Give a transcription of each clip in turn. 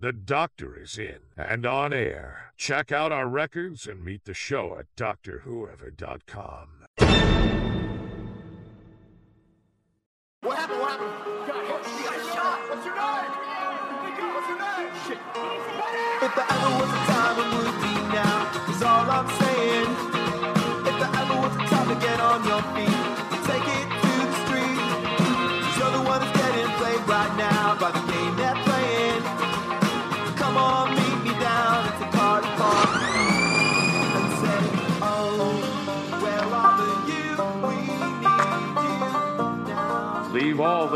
The Doctor is in and on air. Check out our records and meet the show at drwhoever.com. What happened? What happened? Got hit. He got shot. What's your name? What's your name? Shit. If there ever was a time, it would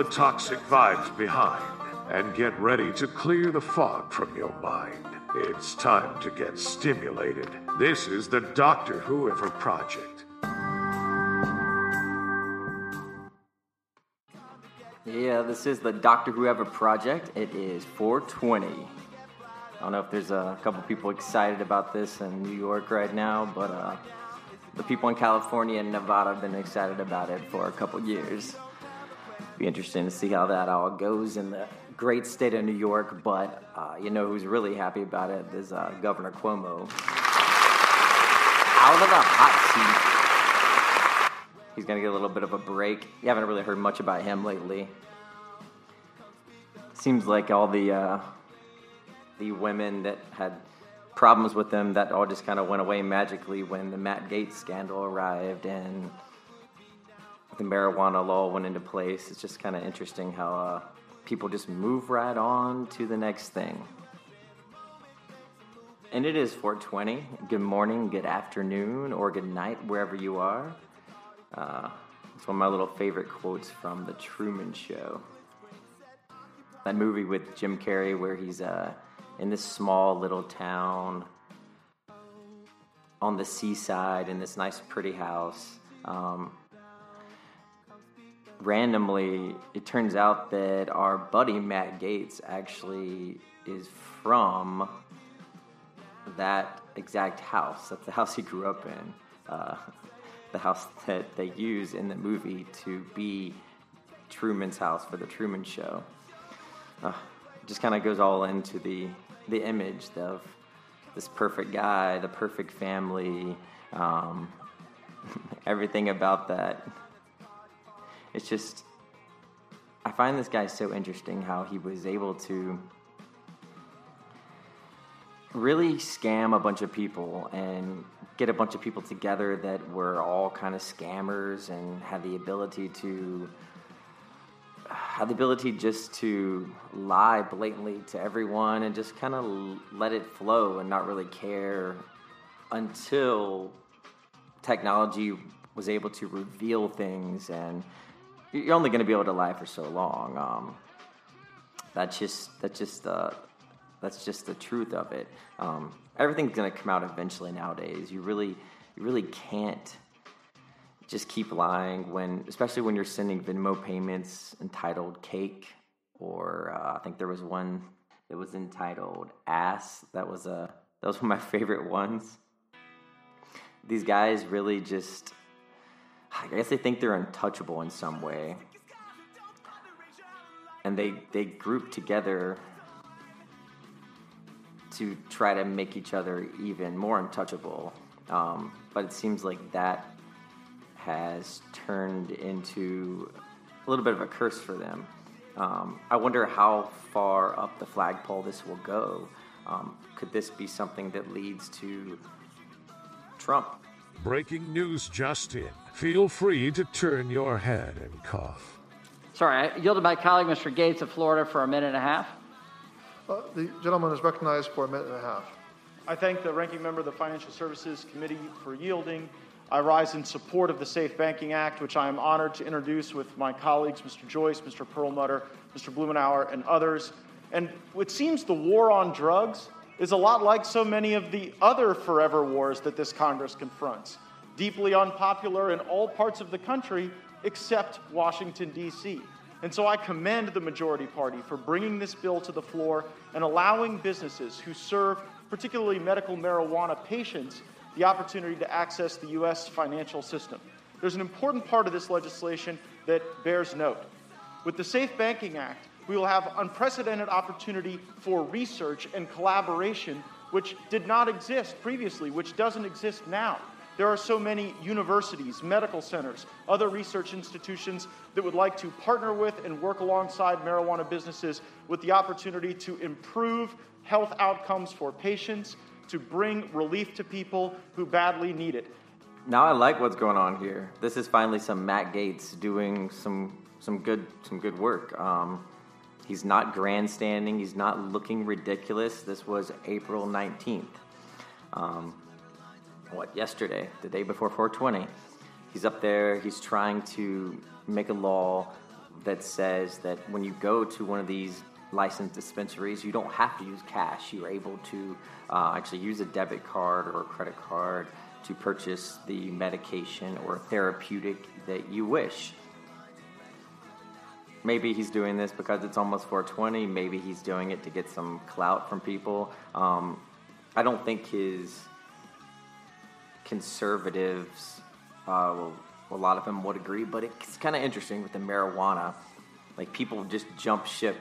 the toxic vibes behind and get ready to clear the fog from your mind. It's time to get stimulated. This is the Doctor Whoever Project. Yeah, this is the Doctor Whoever project. It is 420. I don't know if there's a couple people excited about this in New York right now, but uh, the people in California and Nevada have been excited about it for a couple years. Be interesting to see how that all goes in the great state of New York, but uh, you know who's really happy about it is uh, Governor Cuomo. Out of the hot seat. He's going to get a little bit of a break. You haven't really heard much about him lately. Seems like all the uh, the women that had problems with him that all just kind of went away magically when the Matt Gaetz scandal arrived and the marijuana law went into place. It's just kind of interesting how uh, people just move right on to the next thing. And it is 420. Good morning, good afternoon, or good night, wherever you are. Uh, it's one of my little favorite quotes from The Truman Show. That movie with Jim Carrey where he's uh, in this small little town on the seaside in this nice, pretty house. Um, randomly, it turns out that our buddy Matt Gaetz actually is from that exact house. That's the house he grew up in. Uh, the house that they use in the movie to be Truman's house for the Truman Show. Uh, just kind of goes all into the the image of this perfect guy, the perfect family, um, everything about that. It's just, I find this guy so interesting how he was able to really scam a bunch of people and get a bunch of people together that were all kind of scammers and had the ability to had the ability just to lie blatantly to everyone and just kind of let it flow and not really care until technology was able to reveal things and you're only going to be able to lie for so long um, that's just that's just uh, that's just the truth of it um, everything's going to come out eventually nowadays you really you really can't just keep lying when, especially when you're sending Venmo payments entitled cake, or uh, I think there was one that was entitled ass. That was a that was one of my favorite ones. These guys really just, I guess they think they're untouchable in some way, and they they group together to try to make each other even more untouchable. Um, but it seems like that has turned into a little bit of a curse for them. Um, I wonder how far up the flagpole this will go. Um, could this be something that leads to Trump? Breaking news just in. Feel free to turn your head and cough. Sorry, I yielded my colleague, Mr. Gaetz of Florida, for a minute and a half. Uh, The gentleman is recognized for a minute and a half. I thank the ranking member of the Financial Services Committee for yielding. I rise in support of the Safe Banking Act, which I am honored to introduce with my colleagues, Mr. Joyce, Mr. Perlmutter, Mr. Blumenauer, and others. And it seems the war on drugs is a lot like so many of the other forever wars that this Congress confronts. Deeply unpopular in all parts of the country except Washington, D.C. And so I commend the majority party for bringing this bill to the floor and allowing businesses who serve particularly medical marijuana patients the opportunity to access the U.S. financial system. There's an important part of this legislation that bears note. With the Safe Banking Act, We will have unprecedented opportunity for research and collaboration, which did not exist previously, which doesn't exist now. There are so many universities, medical centers, other research institutions that would like to partner with and work alongside marijuana businesses with the opportunity to improve health outcomes for patients, to bring relief to people who badly need it. Now I like what's going on here. This is finally some Matt Gaetz doing some some good some good work. Um, he's not grandstanding. He's not looking ridiculous. This was April nineteenth. Um, what yesterday, the day before 420. He's up there. He's trying to make a law that says that when you go to one of these licensed dispensaries, you don't have to use cash. You're able to uh, actually use a debit card or a credit card to purchase the medication or therapeutic that you wish. Maybe he's doing this because it's almost 420. Maybe he's doing it to get some clout from people. Um, I don't think his conservatives, uh, well, a lot of them would agree, but it's kind of interesting with the marijuana. Like people just jump ship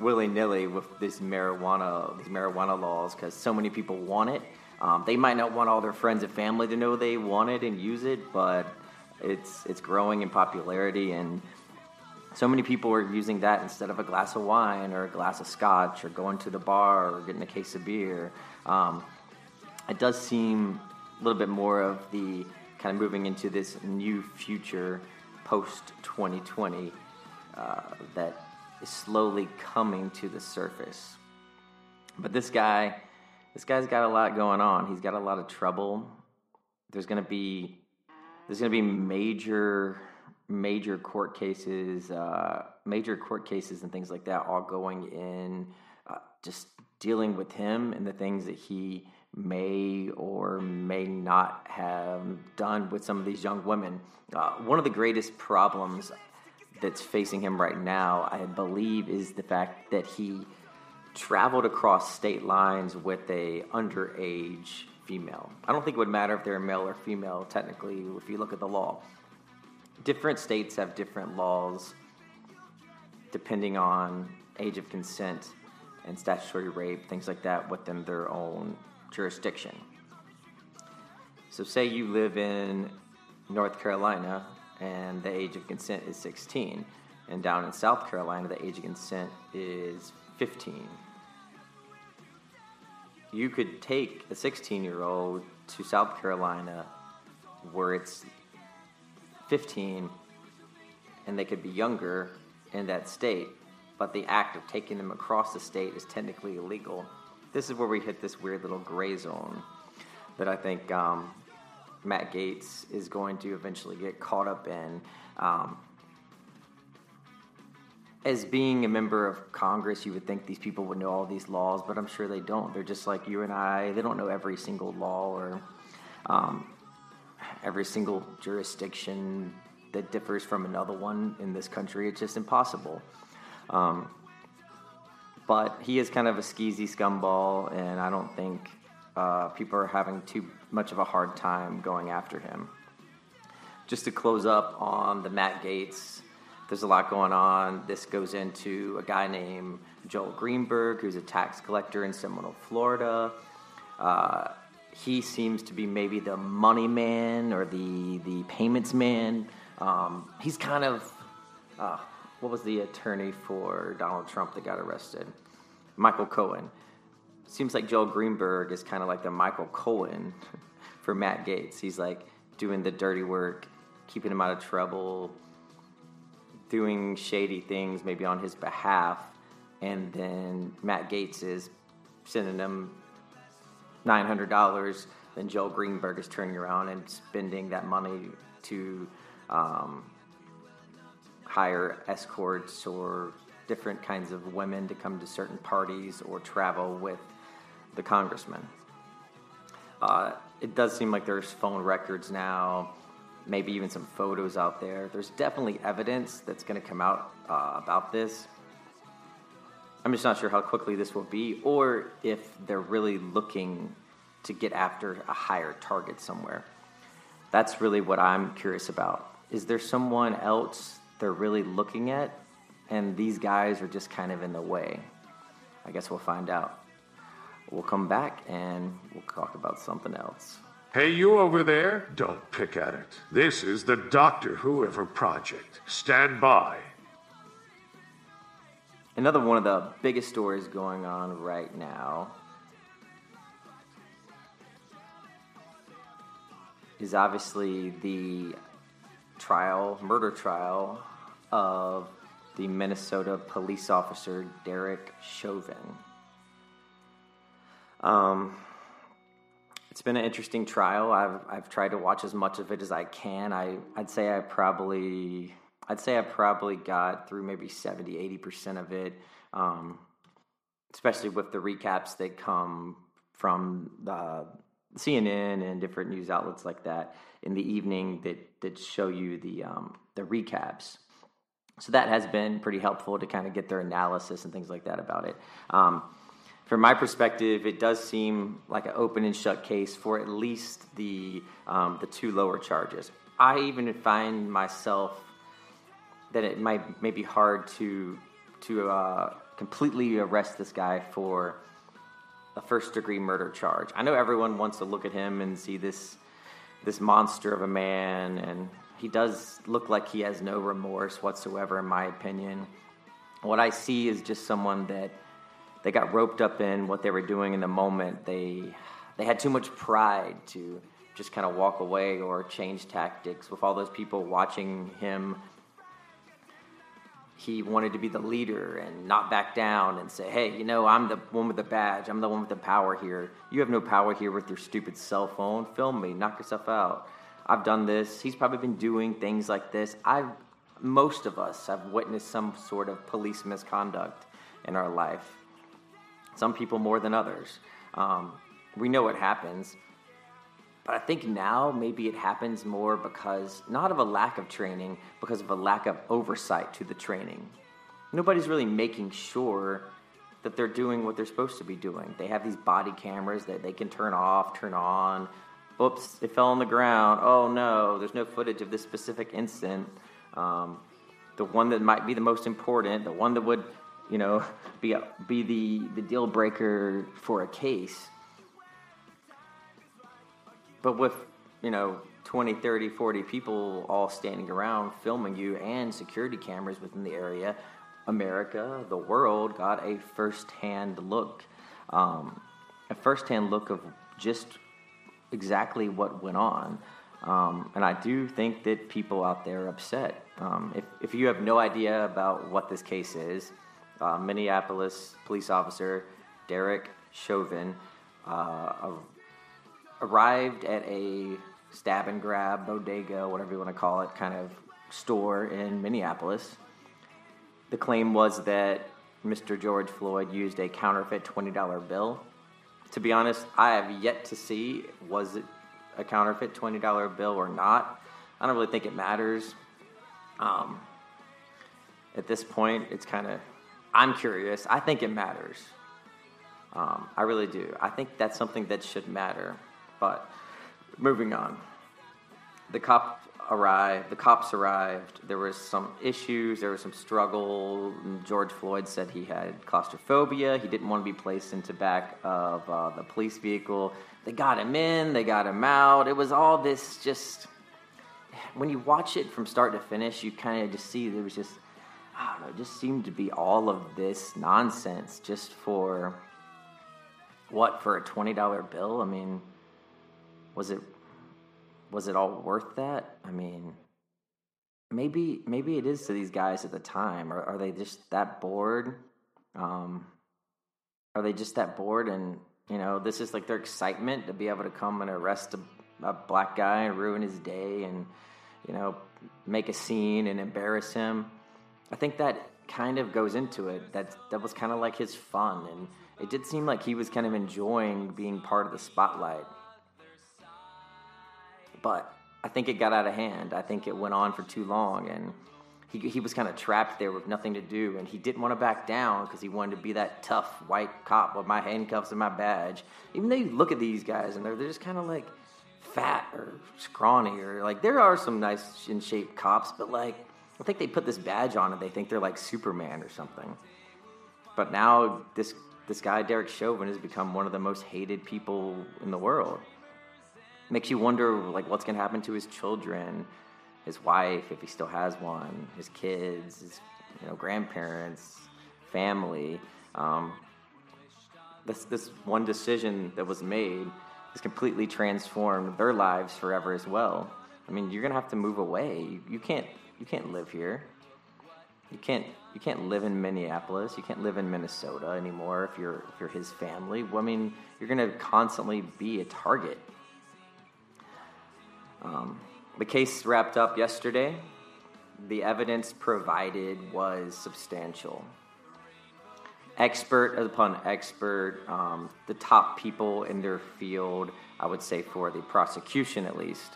willy nilly with this marijuana, these marijuana laws, because so many people want it. Um, they might not want all their friends and family to know they want it and use it, but it's it's growing in popularity, and so many people are using that instead of a glass of wine or a glass of scotch or going to the bar or getting a case of beer. Um, it does seem a little bit more of the kind of moving into this new future post 2020 uh, that is slowly coming to the surface. But this guy, this guy's got a lot going on. He's got a lot of trouble. There's going to be there's going to be major major court cases, uh, major court cases and things like that, all going in, uh, just dealing with him and the things that he may or may not have done with some of these young women. Uh, one of the greatest problems that's facing him right now, I believe, is the fact that he traveled across state lines with a underage female. I don't think it would matter if they're male or female, technically, if you look at the law. Different states have different laws depending on age of consent and statutory rape, things like that, within their own jurisdiction. So, say you live in North Carolina and the age of consent is 16, and down in South Carolina, the age of consent is 15. You could take a 16 year old to South Carolina where it's 15 and they could be younger in that state, but the act of taking them across the state is technically illegal this is where we hit this weird little gray zone that I think um, Matt Gaetz is going to eventually get caught up in. Um, as being a member of Congress, you would think these people would know all these laws, but I'm sure they don't. They're just like you and I. They don't know every single law or um, every single jurisdiction that differs from another one in this country. It's just impossible. Um, but he is kind of a skeezy scumball, and I don't think uh, people are having too much of a hard time going after him. Just to close up on the Matt Gaetz, there's a lot going on. This goes into a guy named Joel Greenberg, who's a tax collector in Seminole, Florida. Uh, he seems to be maybe the money man or the the payments man. Um, he's kind of uh, what was the attorney for Donald Trump that got arrested? Michael Cohen. Seems like Joel Greenberg is kind of like the Michael Cohen for Matt Gaetz. He's like doing the dirty work, keeping him out of trouble, doing shady things maybe on his behalf, and then Matt Gaetz is sending him nine hundred dollars. Then Joel Greenberg is turning around and spending that money to um, hire escorts or different kinds of women to come to certain parties or travel with the congressman. Uh, it does seem like there's phone records now, maybe even some photos out there. There's definitely evidence that's going to come out uh, about this. I'm just not sure how quickly this will be, or if they're really looking to get after a higher target somewhere. That's really what I'm curious about. Is there someone else they're really looking at and these guys are just kind of in the way. I guess we'll find out. We'll come back and we'll talk about something else. Hey, you over there, don't pick at it. This is the Doctor Whoever Project. Stand by. Another one of the biggest stories going on right now is obviously the trial, murder trial of the Minnesota police officer Derek Chauvin. Um, it's been an interesting trial. I've I've tried to watch as much of it as I can. I I'd say I probably I'd say I probably got through maybe 70, 80 percent of it. Um, especially with the recaps that come from the CNN and different news outlets like that in the evening that that show you the um, the recaps. So that has been pretty helpful to kind of get their analysis and things like that about it. Um, from my perspective, it does seem like an open and shut case for at least the um, the two lower charges. I even find myself that it might may be hard to to uh, completely arrest this guy for a first degree murder charge. I know everyone wants to look at him and see this this monster of a man, and he does look like he has no remorse whatsoever, in my opinion. What I see is just someone that they got roped up in what they were doing in the moment. They they had too much pride to just kind of walk away or change tactics with all those people watching him he wanted to be the leader and not back down and say, hey, you know, I'm the one with the badge. I'm the one with the power here. You have no power here with your stupid cell phone. Film me, knock yourself out. I've done this. He's probably been doing things like this. I've, most of us have witnessed some sort of police misconduct in our life. Some people more than others. Um, we know what happens. But I think now maybe it happens more because not of a lack of training, because of a lack of oversight to the training. Nobody's really making sure that they're doing what they're supposed to be doing. They have these body cameras that they can turn off, turn on. Oops, it fell on the ground. Oh no, there's no footage of this specific instant. Um, the one that might be the most important, the one that would, you know, be be the the deal breaker for a case but with, you know, 20, 30, 40 people all standing around filming you and security cameras within the area, America, the world got a first-hand look, um, a first-hand look of just exactly what went on. Um, and I do think that people out there are upset. Um, if, if you have no idea about what this case is, uh, Minneapolis police officer Derek Chauvin, uh, arrived at a stab and grab bodega, whatever you want to call it, kind of store in Minneapolis. The claim was that Mr. George Floyd used a counterfeit $20 bill. To be honest, I have yet to see was it a counterfeit $20 bill or not. I don't really think it matters. Um, at this point, it's kind of, I'm curious. I think it matters. Um, I really do. I think that's something that should matter. But moving on, the cop arrived. The cops arrived. There was some issues. There was some struggle. George Floyd said he had claustrophobia. He didn't want to be placed into back of uh, the police vehicle. They got him in. They got him out. It was all this just. When you watch it from start to finish, you kind of just see there was just I don't know. It just seemed to be all of this nonsense just for what for a twenty dollar bill. I mean was it was it all worth that? I mean, maybe maybe it is to these guys at the time. Or are they just that bored? Um, are they just that bored? And you know, this is like their excitement to be able to come and arrest a, a black guy and ruin his day, and you know, make a scene and embarrass him. I think that kind of goes into it. That that was kind of like his fun, and it did seem like he was kind of enjoying being part of the spotlight. But I think it got out of hand. I think it went on for too long, and he, he was kind of trapped there with nothing to do, and he didn't want to back down because he wanted to be that tough white cop with my handcuffs and my badge. Even though you look at these guys, and they're, they're just kind of like fat or scrawny, or like there are some nice in shape cops, but like I think they put this badge on and they think they're like Superman or something. But now this this guy Derek Chauvin has become one of the most hated people in the world. Makes you wonder like what's gonna happen to his children, his wife if he still has one, his kids, his you know grandparents, family. Um, this this one decision that was made has completely transformed their lives forever as well. I mean, you're gonna have to move away. You, you can't you can't live here. You can't you can't live in Minneapolis. You can't live in Minnesota anymore if you're if you're his family. Well, I mean, you're gonna constantly be a target. Um, the case wrapped up yesterday. The evidence provided was substantial expert upon expert, um, the top people in their field, I would say for the prosecution at least.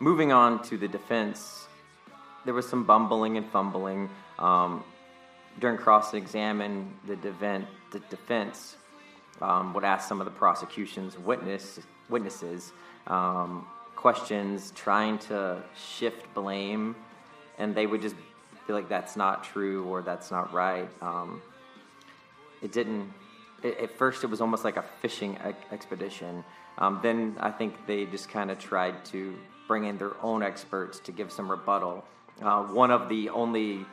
Moving on to the defense, there was some bumbling and fumbling. Um, during cross examine, the, the defense um, would ask some of the prosecution's witness, witnesses um, questions trying to shift blame, and they would just be like, that's not true or that's not right. Um, it didn't. It, at first, it was almost like a fishing expedition. Um, then I think they just kind of tried to bring in their own experts to give some rebuttal. Uh, one of the only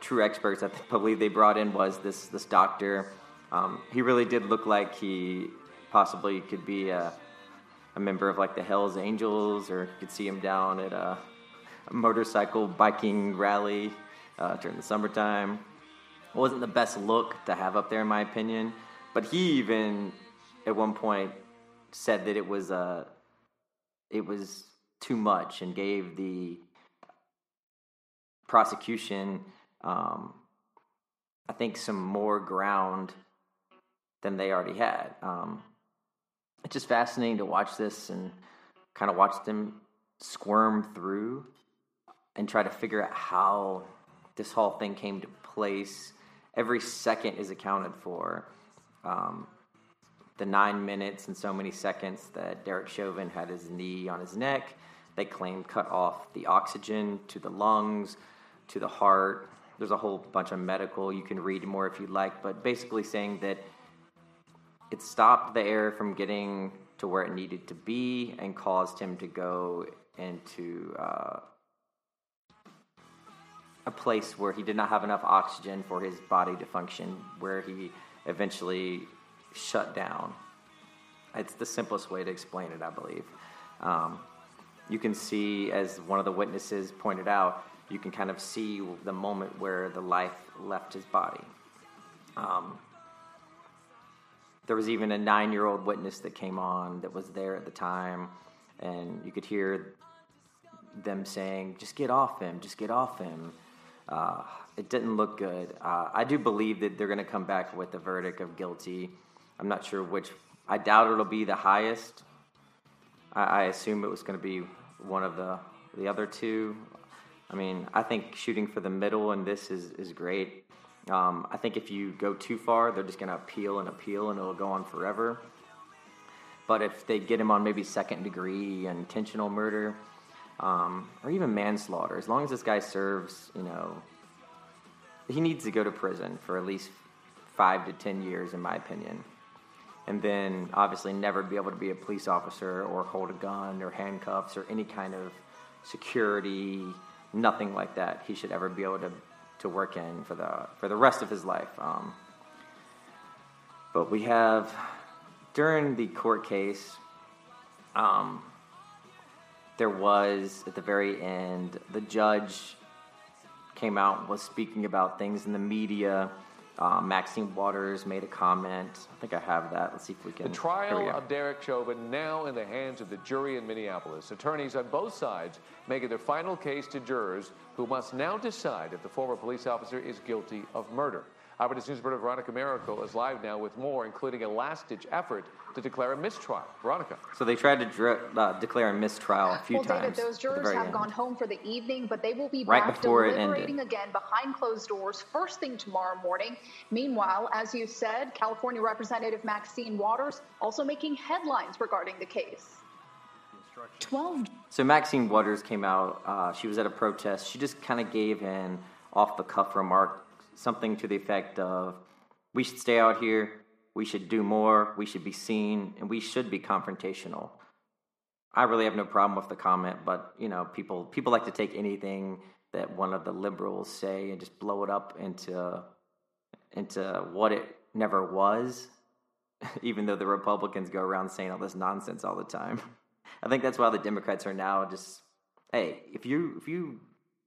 true experts that I believe they brought in was this this doctor. Um, he really did look like he possibly could be a, a, member of like the Hell's Angels, or you could see him down at a, a motorcycle biking rally uh, during the summertime. It wasn't the best look to have up there, in my opinion. But he even, at one point, said that it was uh, it was too much and gave the prosecution, um, I think, some more ground than they already had. Um, it's just fascinating to watch this and kind of watch them squirm through and try to figure out how this whole thing came to place every second is accounted for. Um, the nine minutes and so many seconds that Derek Chauvin had his knee on his neck, they claim cut off the oxygen to the lungs, to the heart. There's a whole bunch of medical. You can read more if you'd like, but basically saying that it stopped the air from getting to where it needed to be and caused him to go into uh, a place where he did not have enough oxygen for his body to function, where he eventually shut down. It's the simplest way to explain it, I believe. Um, you can see, as one of the witnesses pointed out, you can kind of see the moment where the life left his body. Um, there was even a nine year old witness that came on that was there at the time, and you could hear them saying, Just get off him, just get off him. Uh, it didn't look good. Uh, I do believe that they're going to come back with a verdict of guilty. I'm not sure which. I doubt it'll be the highest. I, I assume it was going to be one of the the other two. I mean, I think shooting for the middle in this is is great. Um, I think if you go too far, they're just going to appeal and appeal, and it'll go on forever. But if they get him on maybe second degree intentional murder, um, or even manslaughter. As long as this guy serves, you know, he needs to go to prison for at least five to ten years, in my opinion. And then obviously never be able to be a police officer or hold a gun or handcuffs or any kind of security, nothing like that. He should ever be able to, to work in for the for the rest of his life. Um, but we have during the court case, um, there was at the very end the judge came out was speaking about things in the media. Uh, Maxine Waters made a comment. I think I have that. Let's see if we can. The trial of Derek Chauvin now in the hands of the jury in Minneapolis. Attorneys on both sides making their final case to jurors who must now decide if the former police officer is guilty of murder. Eyewitness News reporter Veronica Miracle is live now with more, including a last-ditch effort to declare a mistrial. Veronica. So they tried to dr- uh, declare a mistrial a few well, times. David, those jurors have end. gone home for the evening, but they will be right back deliberating again behind closed doors first thing tomorrow morning. Meanwhile, as you said, California Representative Maxine Waters also making headlines regarding the case. 12 So Maxine Waters came out. Uh, she was at a protest. She just kind of gave an off the cuff remark, something to the effect of, "We should stay out here. We should do more. We should be seen, and we should be confrontational." I really have no problem with the comment, but you know, people people like to take anything that one of the liberals say and just blow it up into into what it never was, even though the Republicans go around saying all this nonsense all the time. I think that's why the Democrats are now just, hey, if you if you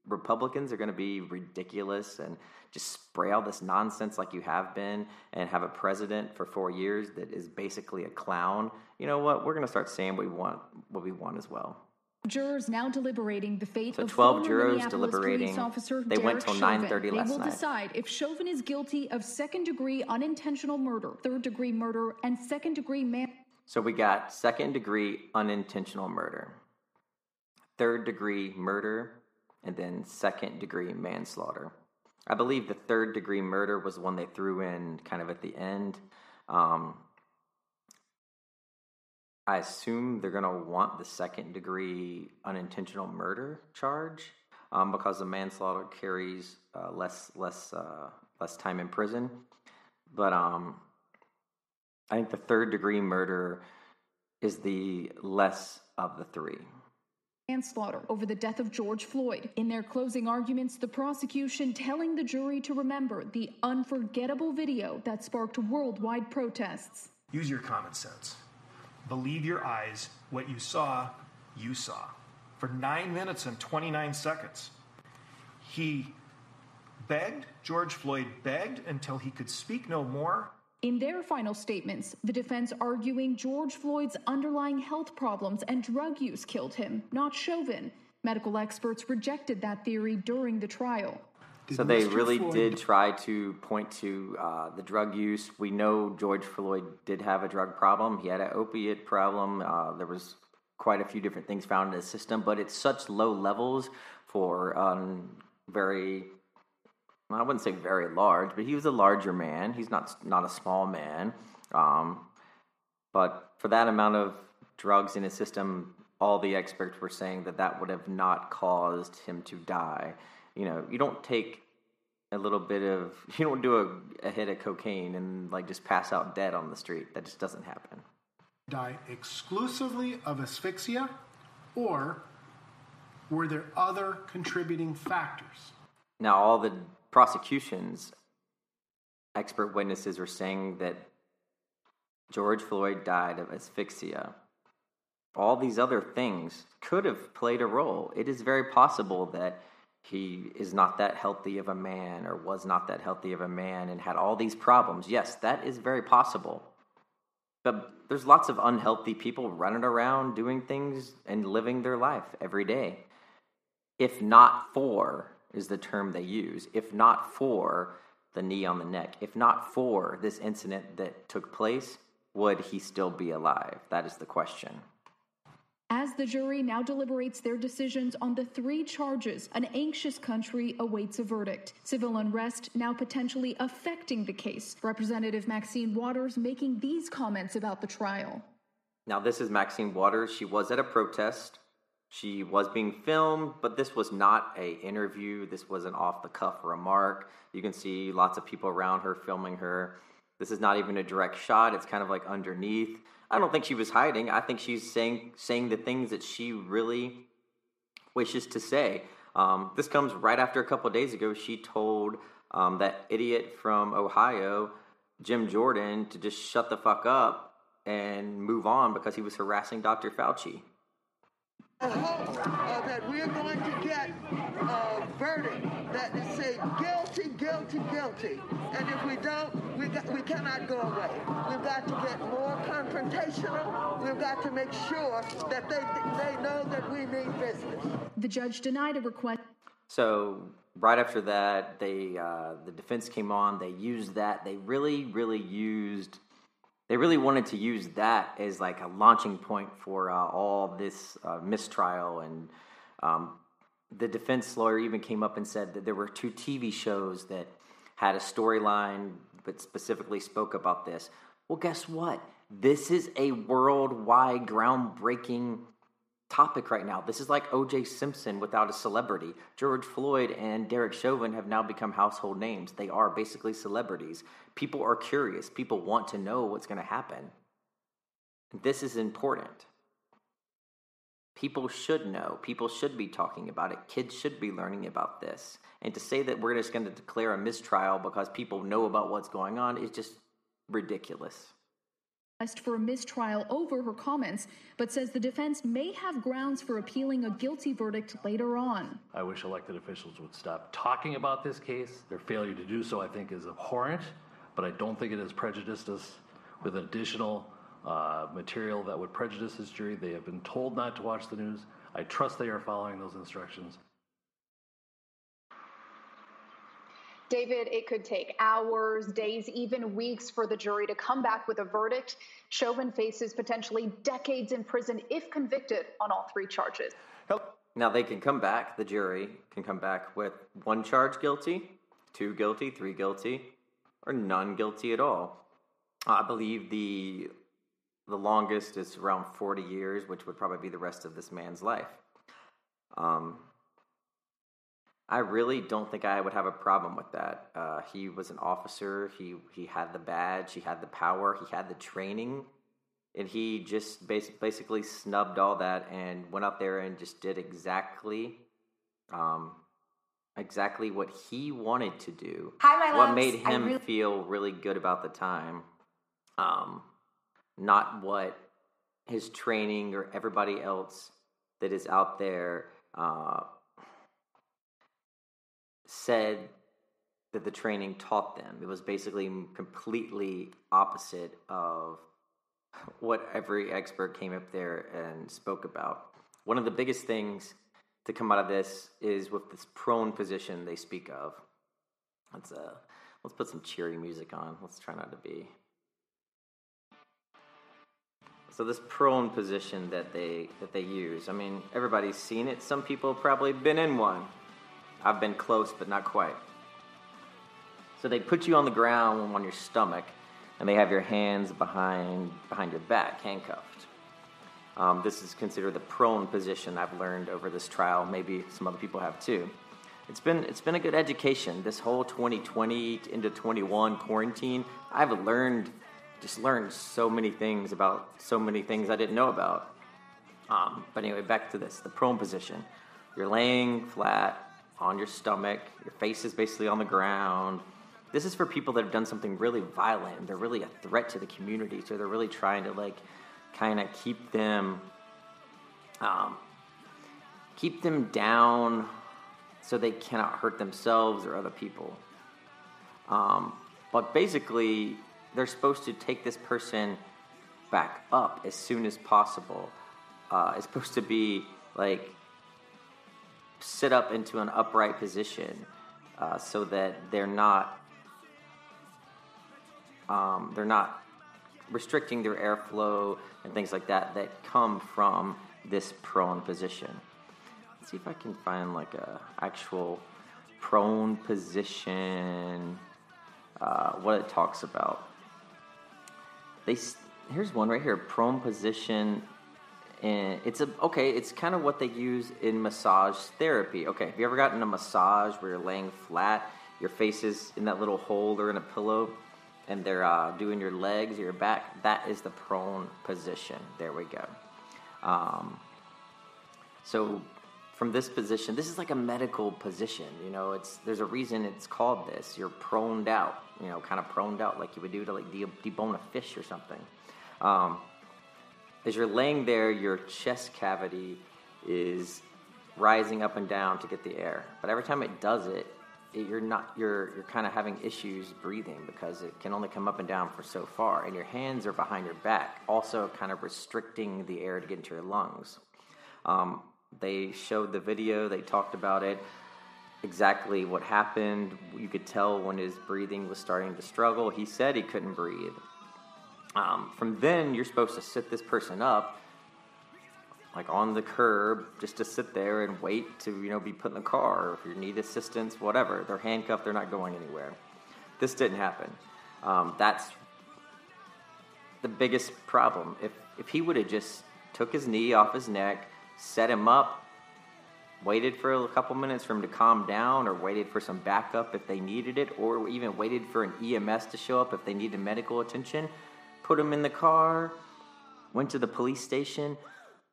Republicans are going to be ridiculous and just spray all this nonsense like you have been and have a president for four years that is basically a clown, you know what? We're going to start saying what we want, what we want as well. Jurors now deliberating the fate So of 12 former jurors deliberating. police officer They went Derek till Chauvin. 9:30 They last will night. decide if Chauvin is guilty of second-degree unintentional murder, third-degree murder, and second-degree man. So we got second degree unintentional murder, third degree murder, and then second degree manslaughter. I believe the third degree murder was one they threw in kind of at the end. Um, I assume they're going to want the second degree unintentional murder charge um, because the manslaughter carries uh, less less uh, less time in prison. But um, I think the third degree murder is the less of the three. Manslaughter over the death of George Floyd. In their closing arguments, the prosecution telling the jury to remember the unforgettable video that sparked worldwide protests. Use your common sense. Believe your eyes. What you saw, you saw. For nine minutes and 29 seconds, he begged, George Floyd begged until he could speak no more. In their final statements, the defense arguing George Floyd's underlying health problems and drug use killed him, not Chauvin. Medical experts rejected that theory during the trial. So they really did try to point to uh, the drug use. We know George Floyd did have a drug problem. He had an opiate problem. Uh, there was quite a few different things found in his system, but it's such low levels for um, very. I wouldn't say very large, but he was a larger man. He's not not a small man. Um, but for that amount of drugs in his system, all the experts were saying that that would have not caused him to die. You know, you don't take a little bit of, you don't do a, a hit of cocaine and like just pass out dead on the street. That just doesn't happen. die exclusively of asphyxia, or were there other contributing factors? Now, all the prosecution's expert witnesses are saying that George Floyd died of asphyxia. All these other things could have played a role. It is very possible that he is not that healthy of a man or was not that healthy of a man and had all these problems. Yes, that is very possible. But there's lots of unhealthy people running around doing things and living their life every day. If not for is the term they use. If not for the knee on the neck, if not for this incident that took place, would he still be alive? That is the question. As the jury now deliberates their decisions on the three charges, an anxious country awaits a verdict. Civil unrest now potentially affecting the case. Representative Maxine Waters making these comments about the trial. Now, this is Maxine Waters. She was at a protest. She was being filmed, but this was not a interview. This was an off the cuff remark. You can see lots of people around her filming her. This is not even a direct shot. It's kind of like underneath. I don't think she was hiding. I think she's saying saying the things that she really wishes to say. Um, this comes right after a couple days ago. She told um, that idiot from Ohio, Jim Jordan, to just shut the fuck up and move on because he was harassing Dr. Fauci. I hope uh, that we're going to get a verdict that is say guilty, guilty, guilty. And if we don't, we, got, we cannot go away. We've got to get more confrontational. We've got to make sure that they, they know that we mean business. The judge denied a request. So right after that, they uh, the defense came on. They used that. They really, really used. They really wanted to use that as like a launching point for uh, all this uh, mistrial. And um, the defense lawyer even came up and said that there were two TV shows that had a storyline, but specifically spoke about this. Well, guess what? This is a worldwide, groundbreaking topic right now. This is like O.J. Simpson without a celebrity. George Floyd and Derek Chauvin have now become household names. They are basically celebrities. People are curious. People want to know what's going to happen. This is important. People should know. People should be talking about it. Kids should be learning about this. And to say that we're just going to declare a mistrial because people know about what's going on is just ridiculous for a mistrial over her comments, but says the defense may have grounds for appealing a guilty verdict later on. I wish elected officials would stop talking about this case. Their failure to do so, I think, is abhorrent, but I don't think it has prejudiced us with additional uh, material that would prejudice this jury. They have been told not to watch the news. I trust they are following those instructions. David, it could take hours, days, even weeks for the jury to come back with a verdict. Chauvin faces potentially decades in prison if convicted on all three charges. Now, they can come back, the jury can come back with one charge guilty, two guilty, three guilty, or none guilty at all. I believe the the longest is around 40 years, which would probably be the rest of this man's life. Um, I really don't think I would have a problem with that. Uh, he was an officer. He he had the badge. He had the power. He had the training, and he just bas- basically snubbed all that and went out there and just did exactly, um, exactly what he wanted to do. Hi, my What loves. made him really- feel really good about the time, um, not what his training or everybody else that is out there. Uh, said that the training taught them. It was basically completely opposite of what every expert came up there and spoke about. One of the biggest things to come out of this is with this prone position they speak of. Let's uh let's put some cheery music on. Let's try not to be. So this prone position that they that they use. I mean, everybody's seen it. Some people probably been in one. I've been close, but not quite. So they put you on the ground on your stomach, and they have your hands behind behind your back, handcuffed. Um, this is considered the prone position. I've learned over this trial. Maybe some other people have too. It's been it's been a good education. This whole 2020 into 21 quarantine, I've learned just learned so many things about so many things I didn't know about. Um, but anyway, back to this: the prone position. You're laying flat on your stomach. Your face is basically on the ground. This is for people that have done something really violent and they're really a threat to the community. So they're really trying to like kind of keep them um, keep them down so they cannot hurt themselves or other people. Um, but basically, they're supposed to take this person back up as soon as possible. Uh, it's supposed to be like sit up into an upright position uh, so that they're not um, they're not restricting their airflow and things like that that come from this prone position. Let's see if I can find like a actual prone position. Uh, what it talks about. They here's one right here. Prone position and it's a okay it's kind of what they use in massage therapy. Okay have you ever gotten a massage where you're laying flat your face is in that little hole or in a pillow and they're uh, doing your legs or your back? That is the prone position. There we go. Um, so from this position this is like a medical position you know it's there's a reason it's called this. You're proned out you know kind of proned out like you would do to like de- debone a fish or something. Um, as you're laying there, your chest cavity is rising up and down to get the air. But every time it does it, it you're not you're you're kind of having issues breathing because it can only come up and down for so far, and your hands are behind your back, also kind of restricting the air to get into your lungs. Um, they showed the video. They talked about it. Exactly what happened. You could tell when his breathing was starting to struggle. He said he couldn't breathe. Um, from then, you're supposed to sit this person up, like on the curb, just to sit there and wait to you know be put in the car. If you need assistance, whatever. They're handcuffed. They're not going anywhere. This didn't happen. Um, that's the biggest problem. If if he would have just took his knee off his neck, set him up, waited for a couple minutes for him to calm down, or waited for some backup if they needed it, or even waited for an EMS to show up if they needed medical attention, put him in the car, went to the police station,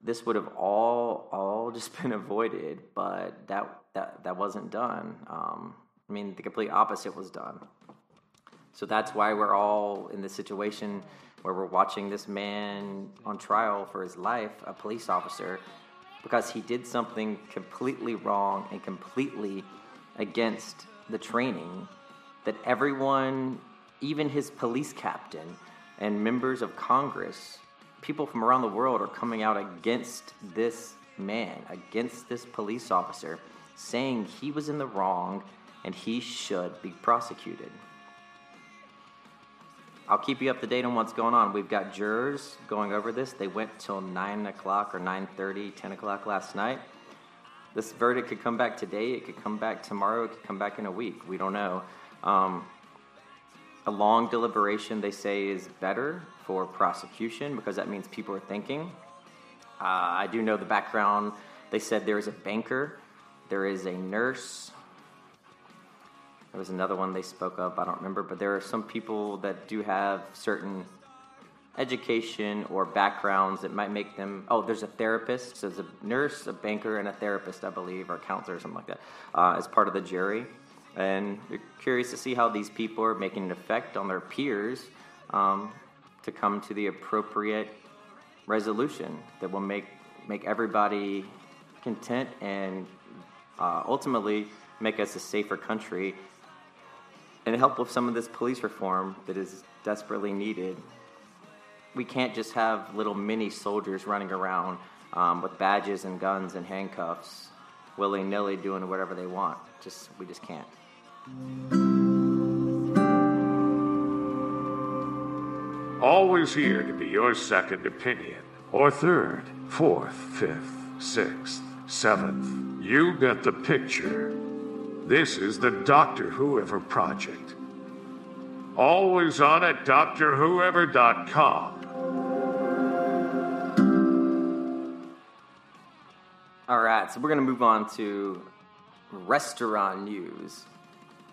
this would have all all just been avoided, but that that that wasn't done. Um, I mean, the complete opposite was done. So that's why we're all in this situation where we're watching this man on trial for his life, a police officer, because he did something completely wrong and completely against the training that everyone, even his police captain and members of Congress, people from around the world are coming out against this man, against this police officer, saying he was in the wrong and he should be prosecuted. I'll keep you up to date on what's going on. We've got jurors going over this. They went till 9 o'clock or 9.30, 10 o'clock last night. This verdict could come back today. It could come back tomorrow. It could come back in a week. We don't know. Um, a long deliberation, they say, is better for prosecution because that means people are thinking. Uh, I do know the background. They said there is a banker, there is a nurse, there was another one they spoke of, I don't remember, but there are some people that do have certain education or backgrounds that might make them. Oh, there's a therapist. So there's a nurse, a banker, and a therapist, I believe, or a counselor or something like that, uh, as part of the jury. And you're curious to see how these people are making an effect on their peers um, to come to the appropriate resolution that will make make everybody content and uh, ultimately make us a safer country and help with some of this police reform that is desperately needed. We can't just have little mini soldiers running around um, with badges and guns and handcuffs, willy nilly doing whatever they want. Just we just can't. Always here to be your second opinion, or third, fourth, fifth, sixth, seventh. You get the picture. This is the Doctor Whoever Project. Always on at DoctorWhoever.com. All right, so we're going to move on to restaurant news.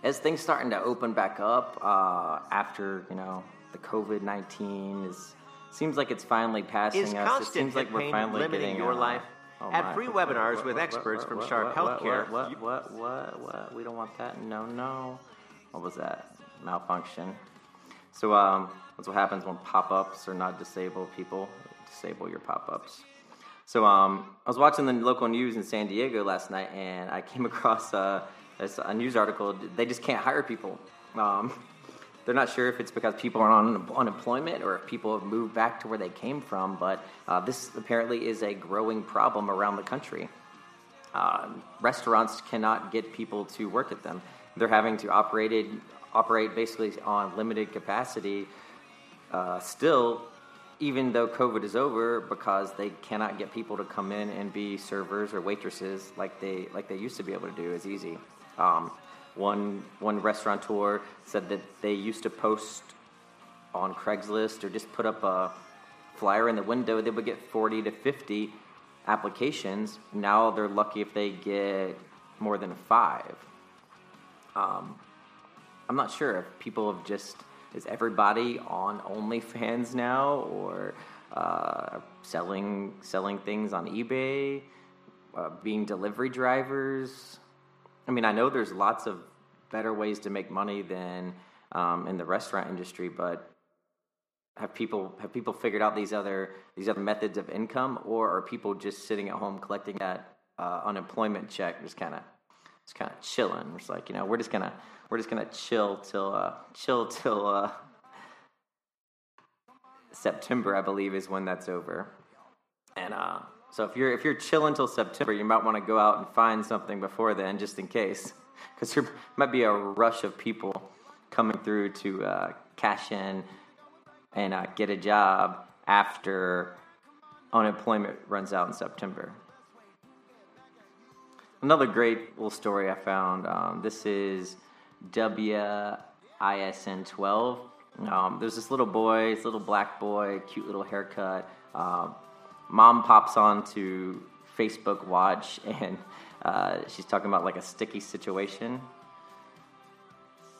As things starting to open back up uh, after you know the COVID nineteen is seems like it's finally passing Is us. It seems like we're finally limiting getting your life? oh At free What- webinars what- with what- experts what- from Sharp what- Healthcare, What, what, what, what? We don't want that. No, no. What was that? Malfunction. So um, that's what happens when pop-ups are not disabled. People disable your pop-ups. So um, I was watching the local news in San Diego last night, and I came across uh, this, a news article. They just can't hire people. Um, they're not sure if it's because people are on unemployment or if people have moved back to where they came from, but uh, this apparently is a growing problem around the country. Uh, restaurants cannot get people to work at them. They're having to operate it, operate basically on limited capacity uh, still, even though COVID is over, because they cannot get people to come in and be servers or waitresses like they like they used to be able to do as easy. Um, one one restaurateur said that they used to post on Craigslist or just put up a flyer in the window. They would get forty to fifty applications. Now they're lucky if they get more than five. Um, I'm not sure if people have just is everybody on OnlyFans now or uh, selling selling things on eBay, uh, being delivery drivers. I mean, I know there's lots of better ways to make money than um, in the restaurant industry, but have people have people figured out these other these other methods of income, or are people just sitting at home collecting that uh, unemployment check, just kind of just kind of chilling? It's like you know we're just gonna we're just gonna chill till uh, chill till uh, September, I believe, is when that's over. And uh, so if you're if you're chilling till September, you might want to go out and find something before then, just in case, because there might be a rush of people coming through to uh, cash in and uh, get a job after unemployment runs out in September. Another great little story I found. Um, this is WISN 12. Um, there's this little boy, this little black boy, cute little haircut. Um, mom pops on to Facebook watch, and uh, she's talking about like a sticky situation.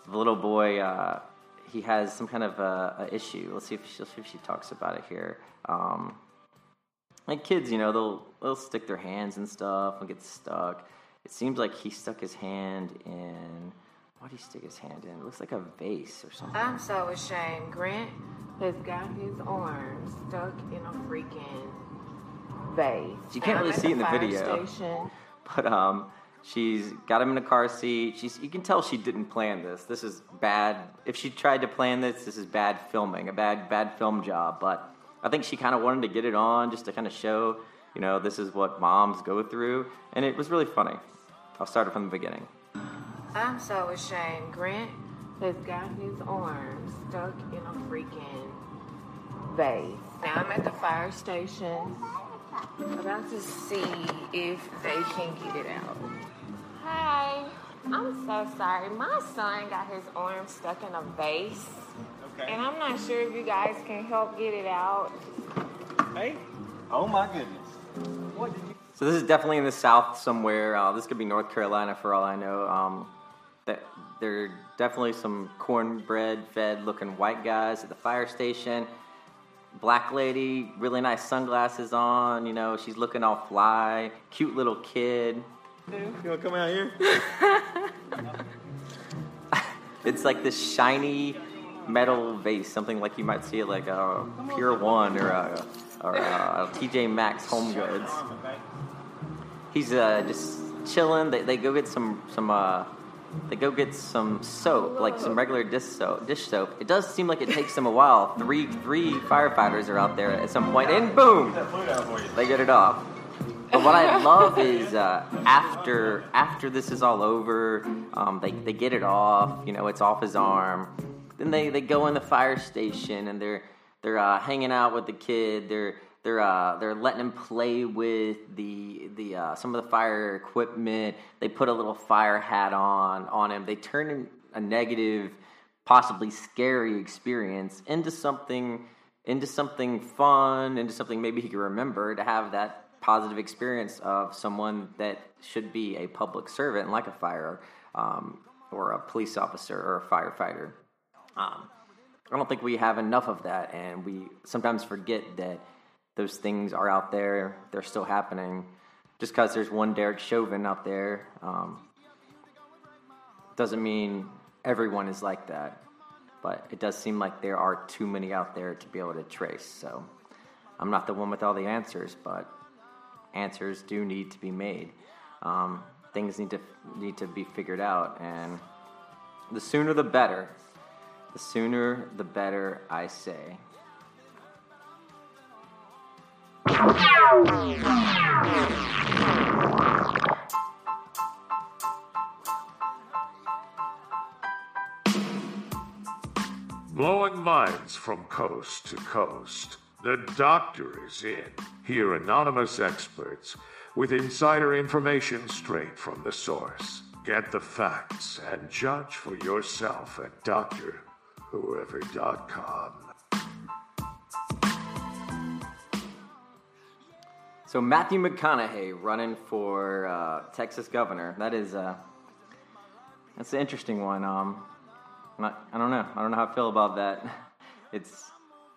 The little boy, uh, he has some kind of a, a issue. Let's see if she, if she talks about it here. Um, like kids, you know, they'll they'll stick their hands and stuff and get stuck. It seems like he stuck his hand in. What did he stick his hand in? It looks like a vase or something. I'm so ashamed. Grant has got his arm stuck in a freaking vase. You can't really see it in the video. Station. But um, she's got him in a car seat. She's you can tell she didn't plan this. This is bad. If she tried to plan this, this is bad filming, a bad bad film job. But I think she kind of wanted to get it on just to kind of show, you know, this is what moms go through, and it was really funny. I'll start it from the beginning. I'm so ashamed. Grant has got his arm stuck in a freaking vase. Now I'm at the fire station, about to see if they can get it out. Hi, I'm so sorry. My son got his arm stuck in a vase. Okay. And I'm not sure if you guys can help get it out. Hey? Oh my goodness. What did you So this is definitely in the South somewhere. Uh, this could be North Carolina for all I know. Um, that there are definitely some cornbread-fed looking white guys at the fire station. Black lady, really nice sunglasses on. You know, she's looking all fly. Cute little kid. You wanna come out here? It's like this shiny metal vase, something like you might see at like a Pier 1 or a, or a TJ Maxx Home Goods. He's uh, just chilling. They, they go get some some uh, they go get some soap, like some regular dish soap. Dish soap. It does seem like it takes them a while. Three three firefighters are out there at some point, and boom, they get it off. But what I love is uh, after after this is all over, um, they they get it off. You know, it's off his arm. Then they, they go in the fire station and they're they're uh, hanging out with the kid. They're they're uh, they're letting him play with the the uh, some of the fire equipment. They put a little fire hat on on him. They turn a negative, possibly scary experience into something into something fun, into something maybe he can remember to have that positive experience of someone that should be a public servant, like a fire um, or a police officer or a firefighter. Um, I don't think we have enough of that, and we sometimes forget that those things are out there. They're still happening. Just because there's one Derek Chauvin out there um, doesn't mean everyone is like that. But it does seem like there are too many out there to be able to trace. So I'm not the one with all the answers, but answers do need to be made. Um, things need to need to be figured out, and the sooner the better. The sooner the better, I say. Blowing minds from coast to coast. The doctor is in. Hear anonymous experts with insider information straight from the source. Get the facts and judge for yourself at drwhoever.com. So Matthew McConaughey running for uh, Texas governor. That is uh, that's an interesting one. Um, not, I don't know. I don't know how I feel about that. It's,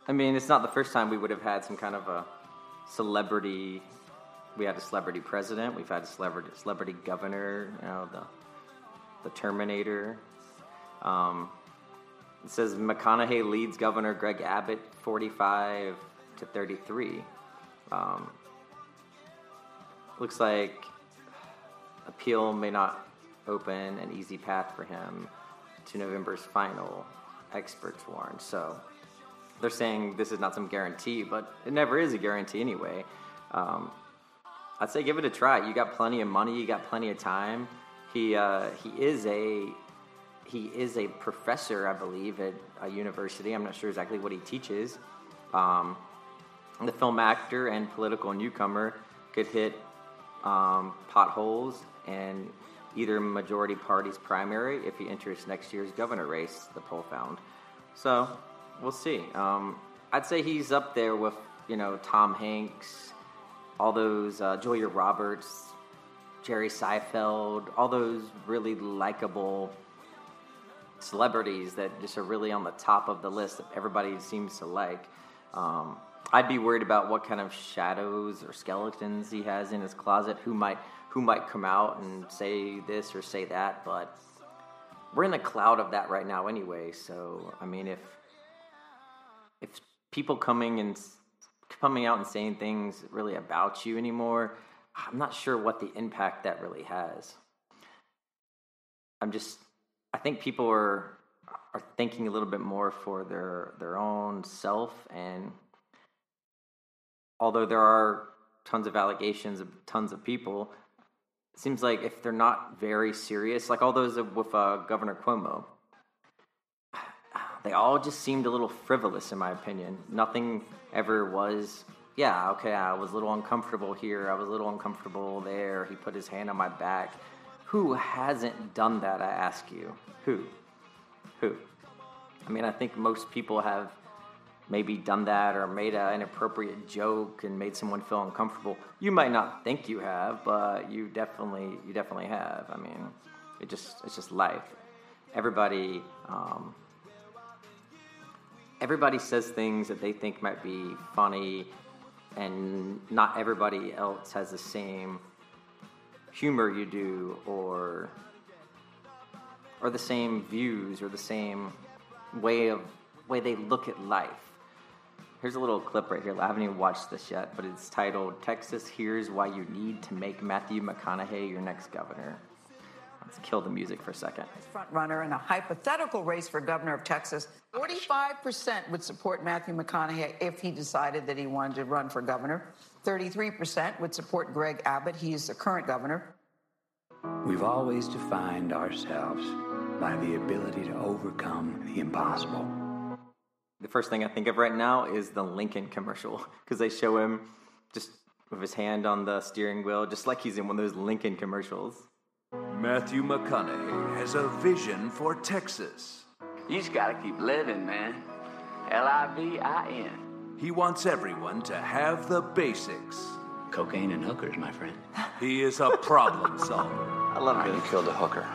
I mean, it's not the first time we would have had some kind of a celebrity. We had a celebrity president. We've had a celebrity celebrity governor. You know, the the Terminator. Um, it says McConaughey leads Governor Greg Abbott 45 to 33. Um, looks like appeal may not open an easy path for him to November's final, experts warn. So they're saying this is not some guarantee, but it never is a guarantee anyway. Um, I'd say give it a try. You got plenty of money, you got plenty of time. He uh, he is a he is a professor, I believe, at a university. I'm not sure exactly what he teaches. Um, the film actor and political newcomer could hit um, potholes and either majority party's primary if he enters next year's governor race, the poll found. So we'll see. Um, I'd say he's up there with, you know, Tom Hanks, all those uh, Julia Roberts, Jerry Seinfeld, all those really likable celebrities that just are really on the top of the list that everybody seems to like. Um, I'd be worried about what kind of shadows or skeletons he has in his closet. Who might who might come out and say this or say that, but we're in the cloud of that right now anyway. So I mean, if if people coming and coming out and saying things really about you anymore, I'm not sure what the impact that really has. I'm just I think people are are thinking a little bit more for their their own self and although there are tons of allegations of tons of people it seems like if they're not very serious like all those with uh, governor cuomo they all just seemed a little frivolous in my opinion. Nothing ever was yeah okay i was a little uncomfortable here i was a little uncomfortable there he put his hand on my back. Who hasn't done that i ask you? Who? Who? I mean i think most people have maybe done that or made an inappropriate joke and made someone feel uncomfortable. You might not think you have but you definitely you definitely have. I mean it just it's just life. Everybody um, everybody says things that they think might be funny and not everybody else has the same humor you do or or the same views or the same way of way they look at life here's a little clip right here i haven't even watched this yet but it's titled texas here's why you need to make matthew mcconaughey your next governor let's kill the music for a second front runner in a hypothetical race for governor of Texas. 45% would support Matthew McConaughey if he decided that he wanted to run for governor. 33% would support Greg Abbott. He's the current governor. We've always defined ourselves by the ability to overcome the impossible. The first thing I think of right now is the Lincoln commercial because they show him just with his hand on the steering wheel, just like he's in one of those Lincoln commercials. Matthew McConaughey has a vision for Texas. You just gotta keep living, man. L I V I N. He wants everyone to have the basics. Cocaine and hookers, my friend. He is a problem solver. I love All right, you killed a hooker.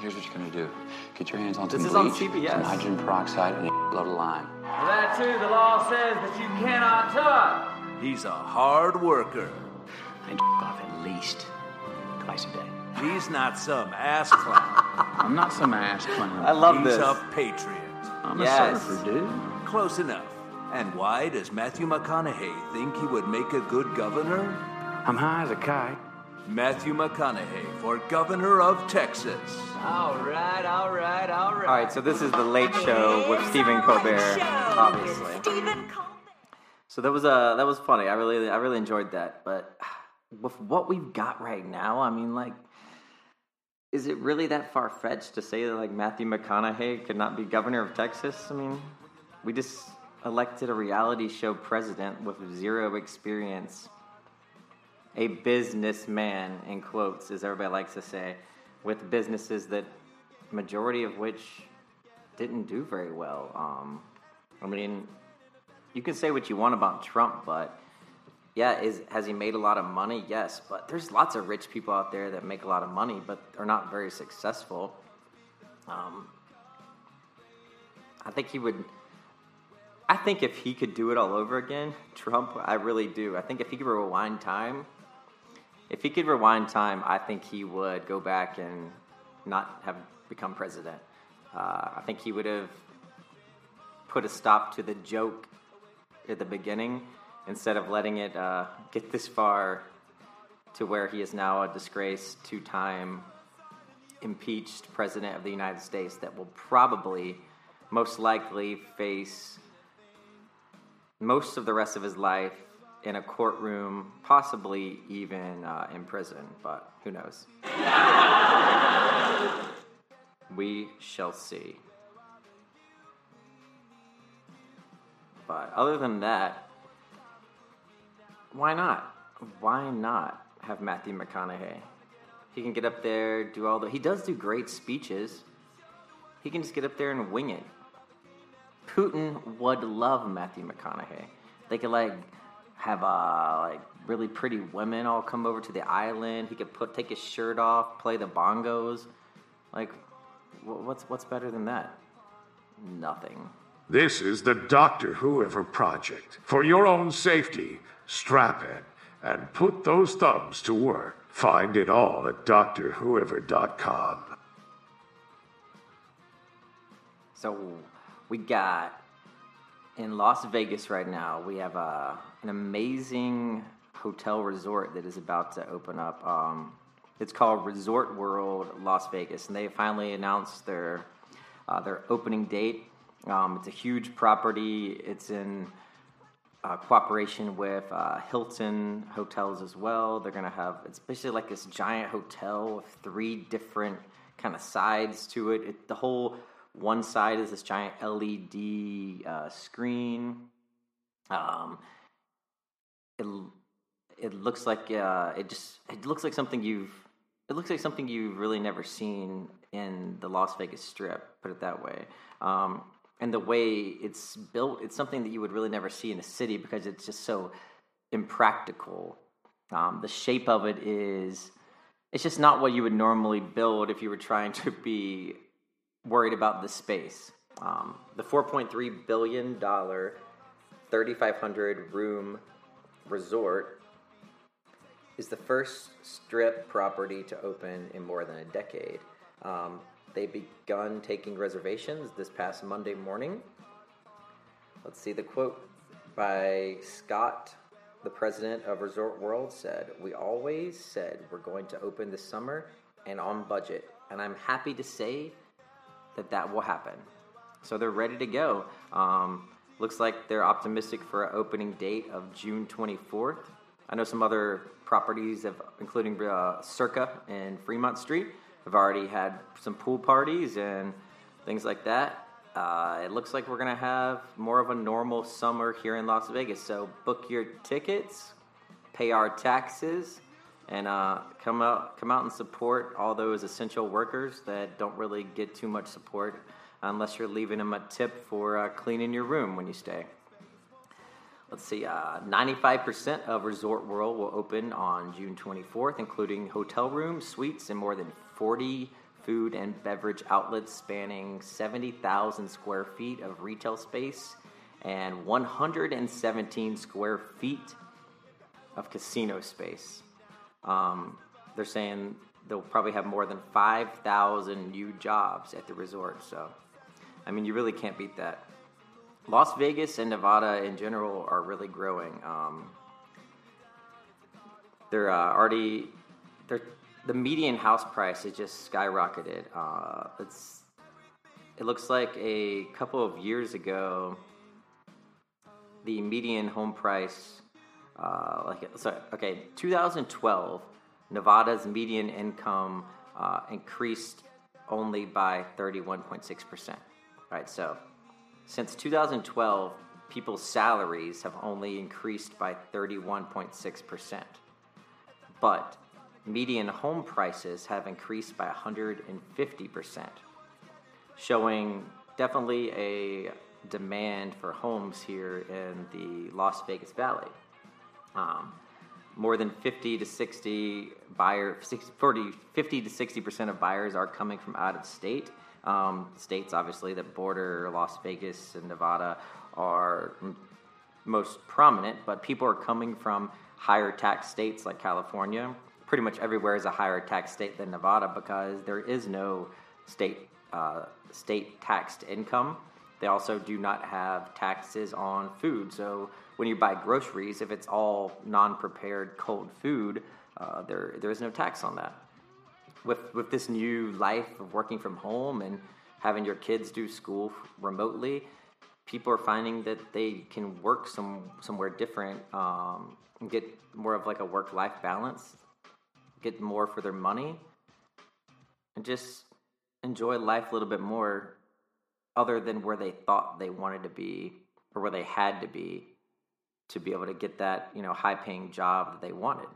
Here's what you're gonna do: get your hands on This some is on bleach, CBS. some hydrogen peroxide, and a load of lime. For that too, the law says that you cannot touch. He's a hard worker. I off at least twice a day. He's not some ass clown. I'm not some ass clown. I love He's this. a patriot. I'm Yes. a surfer, dude. Close enough. And why does Matthew McConaughey think he would make a good governor? I'm high as a kite. Matthew McConaughey for governor of Texas. All right, all right, all right. All right, so this is the Late Show with Stephen Colbert, obviously. So that was uh that was funny. I really I really enjoyed that. But with what we've got right now, I mean, like, is it really that far fetched to say that like Matthew McConaughey could not be governor of Texas? I mean, we just elected a reality show president with zero experience, a businessman in quotes, as everybody likes to say, with businesses that majority of which didn't do very well. Um, I mean, you can say what you want about Trump, but yeah, is has he made a lot of money? Yes, but there's lots of rich people out there that make a lot of money, but are not very successful. Um, I think he would. I think if he could do it all over again, Trump, I really do. I think if he could rewind time, if he could rewind time, I think he would go back and not have become president. Uh, I think he would have put a stop to the joke at the beginning instead of letting it uh, get this far to where he is now a disgraced two time impeached president of the United States that will probably, most likely, face most of the rest of his life in a courtroom, possibly even uh, in prison, but who knows? we shall see. But other than that, why not? Why not have Matthew McConaughey? He can get up there, do all the. He does do great speeches. He can just get up there and wing it. Putin would love Matthew McConaughey. They could like have a like really pretty women all come over to the island. He could put take his shirt off, play the bongos. Like, wh- what's what's better than that? Nothing. This is the Doctor Whoever Project. For your own safety, strap in and put those thumbs to work. Find it all at drwhoever.com. So we got in Las Vegas right now. We have a an amazing hotel resort that is about to open up. Um, it's called Resort World Las Vegas, and they finally announced their uh, their opening date. Um, it's a huge property. It's in uh, cooperation with uh, Hilton Hotels as well. They're gonna have it's basically like this giant hotel with three different kind of sides to it. it the whole one side is this giant LED uh, screen. Um, it it looks like uh, it just it looks like something you've it looks like something you've really never seen in the Las Vegas Strip. Put it that way. Um, and the way it's built, it's something that you would really never see in a city because it's just so impractical. Um, the shape of it is, it's just not what you would normally build if you were trying to be worried about the space. Um, the $4.3 billion, 3,500 room resort is the first strip property to open in more than a decade. Um, they begun taking reservations this past Monday morning. Let's see the quote by Scott, the president of Resort World, said, We always said we're going to open this summer and on budget. And I'm happy to say that that will happen. So they're ready to go. Um, looks like they're optimistic for an opening date of June 24th. I know some other properties, have, including uh, Circa and Fremont Street, have already had some pool parties and things like that. Uh, it looks like we're going to have more of a normal summer here in Las Vegas. So book your tickets, pay our taxes, and uh, come out come out and support all those essential workers that don't really get too much support unless you're leaving them a tip for uh, cleaning your room when you stay. Let's see, uh, 95% of Resort World will open on June 24th, including hotel rooms, suites, and more than 40 food and beverage outlets spanning 70,000 square feet of retail space and 117 square feet of casino space. Um, they're saying they'll probably have more than 5,000 new jobs at the resort. So, I mean, you really can't beat that. Las Vegas and Nevada in general are really growing. Um, they're uh, already they're the median house price has just skyrocketed. Uh, it's it looks like a couple of years ago, the median home price, uh, like sorry, okay, 2012, Nevada's median income uh, increased only by 31.6 percent. Right, so since 2012, people's salaries have only increased by 31.6 percent, but median home prices have increased by 150%, showing definitely a demand for homes here in the Las Vegas Valley. Um, more than 50 to 60 buyer 60, 40, 50 to 60 percent of buyers are coming from out of state. Um, states obviously that border las vegas and nevada are m- most prominent but people are coming from higher tax states like california. Pretty much everywhere is a higher tax state than nevada because there is no state uh, state taxed income they also do not have taxes on food so when you buy groceries, if it's all non-prepared cold food, uh, there there is no tax on that. With with this new life of working from home and having your kids do school remotely, people are finding that they can work some somewhere different um, and get more of like a work-life balance, get more for their money, and just enjoy life a little bit more, other than where they thought they wanted to be or where they had to be to be able to get that you know high paying job that they wanted.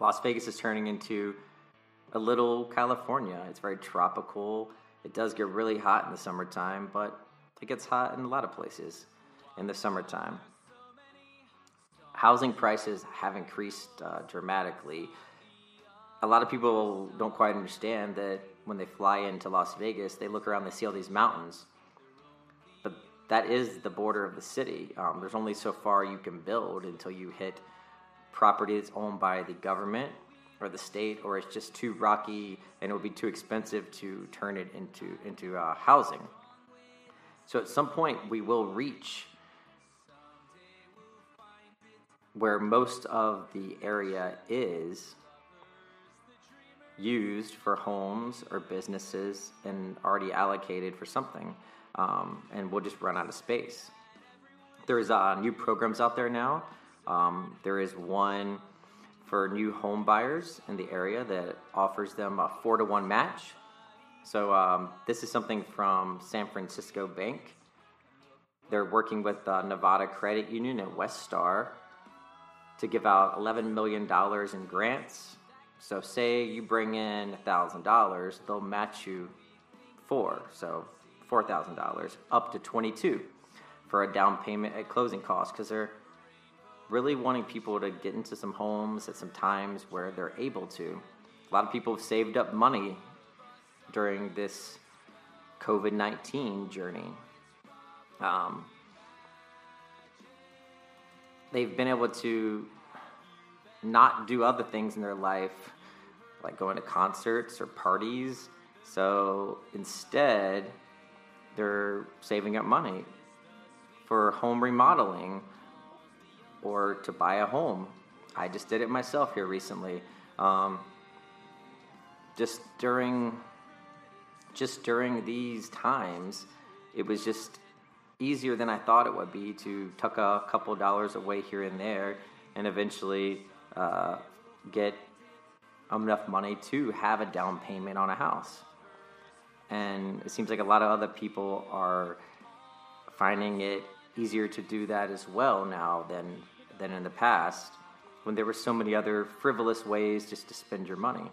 Las Vegas is turning into a little California. It's very tropical. It does get really hot in the summertime, but it gets hot in a lot of places in the summertime. housing prices have increased uh, dramatically. A lot of people don't quite understand that when they fly into Las Vegas, they look around, they see all these mountains, but that is the border of the city. Um, there's only so far you can build until you hit property that's owned by the government or the state, or it's just too rocky and it would be too expensive to turn it into into uh, housing. So at some point, we will reach where most of the area is used for homes or businesses and already allocated for something, um, and we'll just run out of space. There's uh, new programs out there now. Um, there is one for new home buyers in the area that offers them a four to one match. So um, this is something from San Francisco Bank. They're working with uh, Nevada Credit Union and Westar to give out $11 million in grants. So, say you bring in $1,000, they'll match you four, so $4,000, up to 22 for a down payment at closing costs because they're really wanting people to get into some homes at some times where they're able to. A lot of people have saved up money during this COVID 19 journey. Um, they've been able to not do other things in their life, like going to concerts or parties. So instead, they're saving up money for home remodeling or to buy a home. I just did it myself here recently. Um, just during just during these times, it was just easier than I thought it would be to tuck a couple dollars away here and there, and eventually uh, get enough money to have a down payment on a house. And it seems like a lot of other people are finding it easier to do that as well now than than in the past when there were so many other frivolous ways just to spend your money.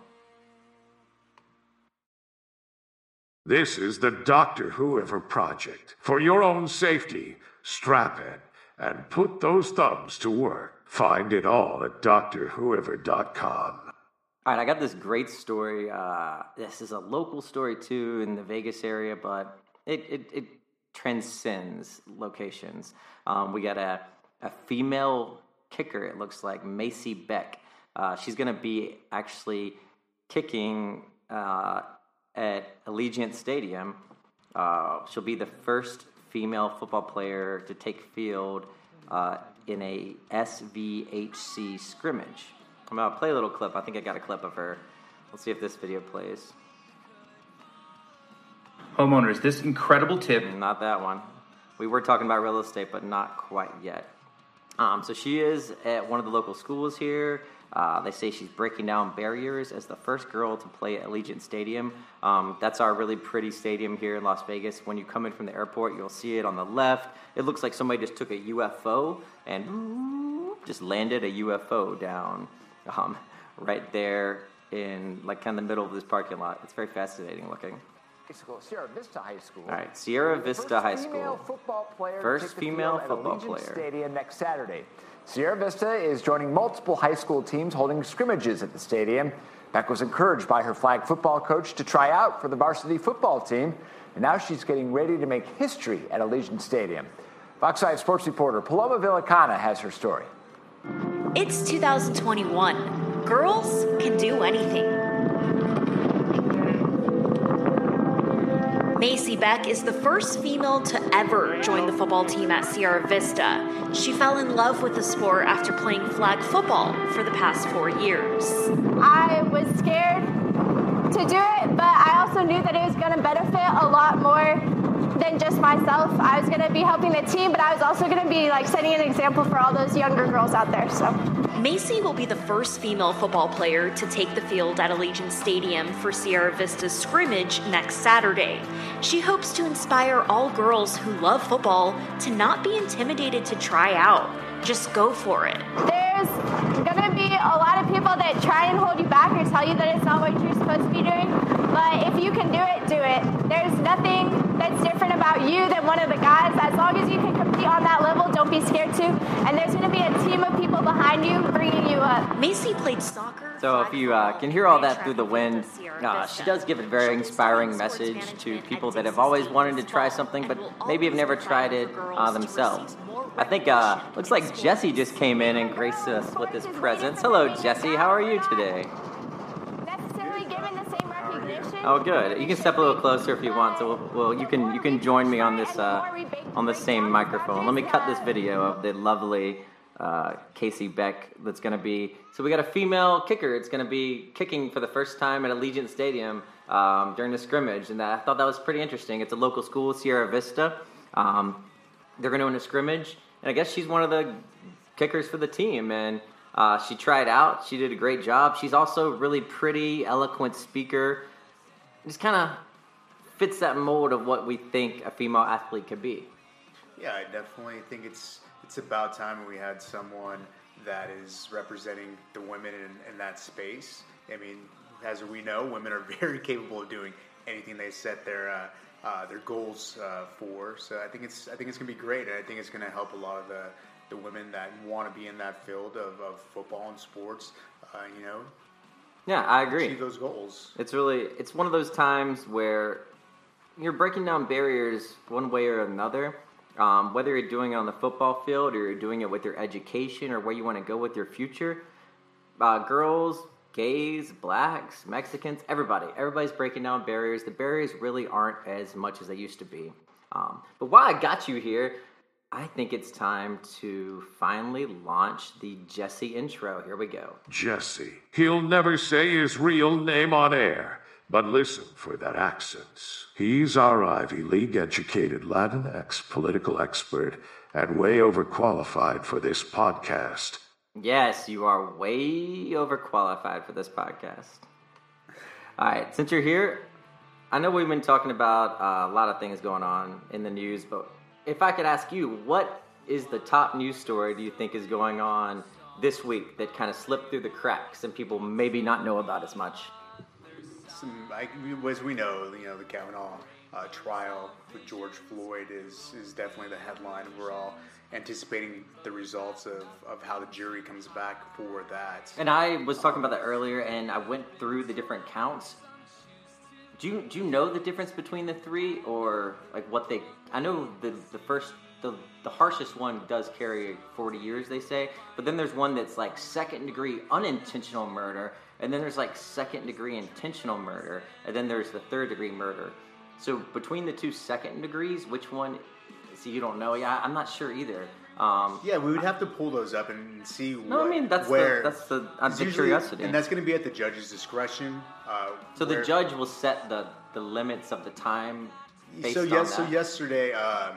This is the Doctor Whoever Project. For your own safety, strap in and put those thumbs to work. Find it all at DoctorWhoever.com. All right, I got this great story. Uh, this is a local story too in the Vegas area, but it, it, it transcends locations. Um, we got a, a female kicker, it looks like, Macy Beck. Uh, she's going to be actually kicking uh, at Allegiant Stadium. Uh, she'll be the first female football player to take field uh, in a SVHC scrimmage. I'm gonna play a little clip. I think I got a clip of her. Let's see if this video plays. Homeowners, this incredible tip. Not that one. We were talking about real estate, but not quite yet. Um, so she is at one of the local schools here. Uh, they say she's breaking down barriers as the first girl to play at Allegiant Stadium. Um, that's our really pretty stadium here in Las Vegas. When you come in from the airport, you'll see it on the left. It looks like somebody just took a UFO and just landed a UFO down um, right there in like kind of the middle of this parking lot. It's very fascinating looking. School, Sierra Vista High School. All right, Sierra Vista first High female School. football player First to take the female at football Allegiant player. Stadium next Saturday. Sierra Vista is joining multiple high school teams holding scrimmages at the stadium. Beck was encouraged by her flag football coach to try out for the varsity football team, and now she's getting ready to make history at Allegiant Stadium. Fox 5 sports reporter Paloma Villacana has her story. It's 2021. Girls can do anything. Beck is the first female to ever join the football team at Sierra Vista. She fell in love with the sport after playing flag football for the past four years. I was scared to do it, but I also knew that it was going to benefit a lot more than just myself. I was going to be helping the team, but I was also going to be like setting an example for all those younger girls out there. So. Macy will be the first female football player to take the field at Allegiant Stadium for Sierra Vista's scrimmage next Saturday. She hopes to inspire all girls who love football to not be intimidated to try out. Just go for it. There's going to be a lot of people that try and hold you back or tell you that it's not what you're supposed to be doing. But if you can do it, do it. There's nothing that's different about you than one of the guys. As long as you can compete on that level, don't be scared to. And there's going to be a team of people behind you bringing you up. Macy played soccer. So if you uh, can hear all that through the wind, uh, she does give a very inspiring message to people that have always wanted to try something, but maybe have never tried it uh, themselves. I think uh, looks like Jesse just came in and graced us with his presence. Hello, Jesse. How are you today? Necessarily given the same recognition. Oh, good. You can step a little closer if you want. So, we'll, well you can you can join me on this uh, on the same microphone. Let me cut this video of the lovely uh, Casey Beck. That's going to be. So we got a female kicker. It's going to be kicking for the first time at Allegiant Stadium um, during the scrimmage, and that, I thought that was pretty interesting. It's a local school, Sierra Vista. Um, they're going to win a scrimmage, and I guess she's one of the kickers for the team, and. Uh, she tried out. She did a great job. She's also a really pretty, eloquent speaker. Just kind of fits that mold of what we think a female athlete could be. Yeah, I definitely think it's it's about time we had someone that is representing the women in, in that space. I mean, as we know, women are very capable of doing anything they set their uh, uh, their goals uh, for. So I think it's I think it's gonna be great, and I think it's gonna help a lot of the the women that want to be in that field of, of football and sports. Uh, you know, Yeah, I agree. achieve those goals. It's really it's one of those times where you're breaking down barriers one way or another. Um, whether you're doing it on the football field or you're doing it with your education or where you want to go with your future, uh, girls, gays, blacks, Mexicans, everybody, everybody's breaking down barriers. The barriers really aren't as much as they used to be. Um, but while I got you here, I think it's time to finally launch the Jesse intro. Here we go. Jesse. He'll never say his real name on air, but listen for that accent. He's our Ivy League educated Latinx political expert and way overqualified for this podcast. Yes, you are way overqualified for this podcast. All right, since you're here, I know we've been talking about uh, a lot of things going on in the news, but if I could ask you, what is the top news story do you think is going on this week that kind of slipped through the cracks and people maybe not know about as much? Some, like, as we know, you know, the Kavanaugh uh, trial with George Floyd is is definitely the headline. We're all anticipating the results of, of how the jury comes back for that. And I was talking about that earlier, and I went through the different counts. Do you do you know the difference between the three, or like what they? I know the the first the the harshest one does carry forty years, they say, but then there's one that's like second degree unintentional murder, and then there's like second degree intentional murder, and then there's the third degree murder. So between the two second degrees, which one? See, you don't know. Yeah, I'm not sure either. Um, Yeah, we would have to pull those up and see. No, I mean, that's the- where that's the- I'm it's the usually- curiosity. and that's going to be at the judge's discretion. Uh, so the judge will set the the limits of the time. So yes, so yesterday, um,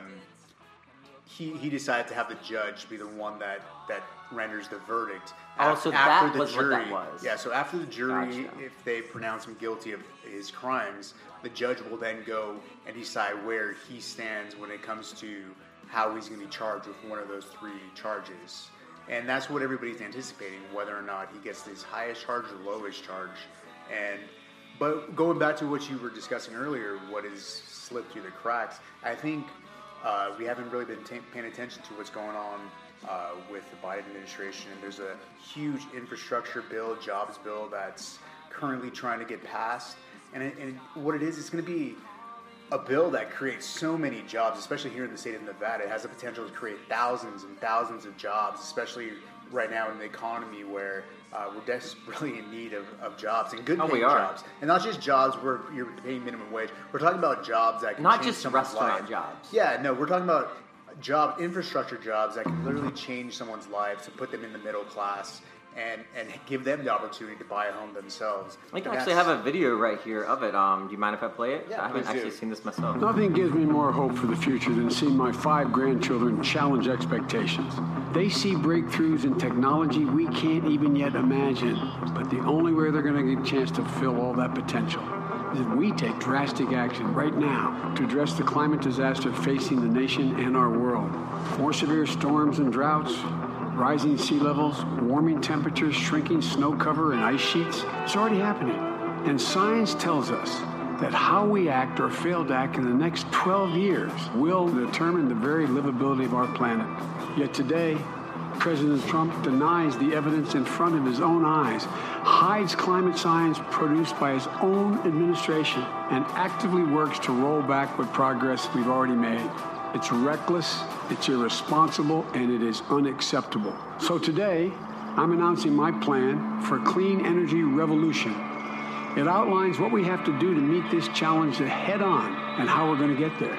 he he decided to have the judge be the one that that renders the verdict. Oh, so after that the was what jury, that was. Yeah, so after the jury, Gotcha. if they pronounce him guilty of his crimes, the judge will then go and decide where he stands when it comes to how he's going to be charged with one of those three charges. And that's what everybody's anticipating, whether or not he gets his highest charge or lowest charge. And but going back to what you were discussing earlier, what has slipped through the cracks, I think uh, we haven't really been ta paying attention to what's going on uh, with the Biden administration. There's a huge infrastructure bill, jobs bill that's currently trying to get passed. And, it, and what it is, it's going to be a bill that creates so many jobs, especially here in the state of Nevada. It has the potential to create thousands and thousands of jobs, especially right now in the economy where uh, we're desperately in need of, of jobs and good oh, paying jobs. And not just jobs where you're paying minimum wage. We're talking about jobs that can Not change just someone's restaurant life. jobs. Yeah, no, we're talking about job infrastructure jobs that can literally change someone's life to put them in the middle class and and give them the opportunity to buy a home themselves. I can And actually have a video right here of it. Um, do you mind if I play it? Yeah, I haven't please do. actually seen this myself. Nothing gives me more hope for the future than seeing my five grandchildren challenge expectations. They see breakthroughs in technology we can't even yet imagine, but the only way they're going to get a chance to fulfill all that potential is if we take drastic action right now to address the climate disaster facing the nation and our world. More severe storms and droughts, rising sea levels, warming temperatures, shrinking snow cover and ice sheets. It's already happening. And science tells us that how we act or fail to act in the next 12 years will determine the very livability of our planet. Yet today, President Trump denies the evidence in front of his own eyes, hides climate science produced by his own administration, and actively works to roll back what progress we've already made. It's reckless, it's irresponsible, and it is unacceptable. So today, I'm announcing my plan for a clean energy revolution. It outlines what we have to do to meet this challenge head on and how we're going to get there.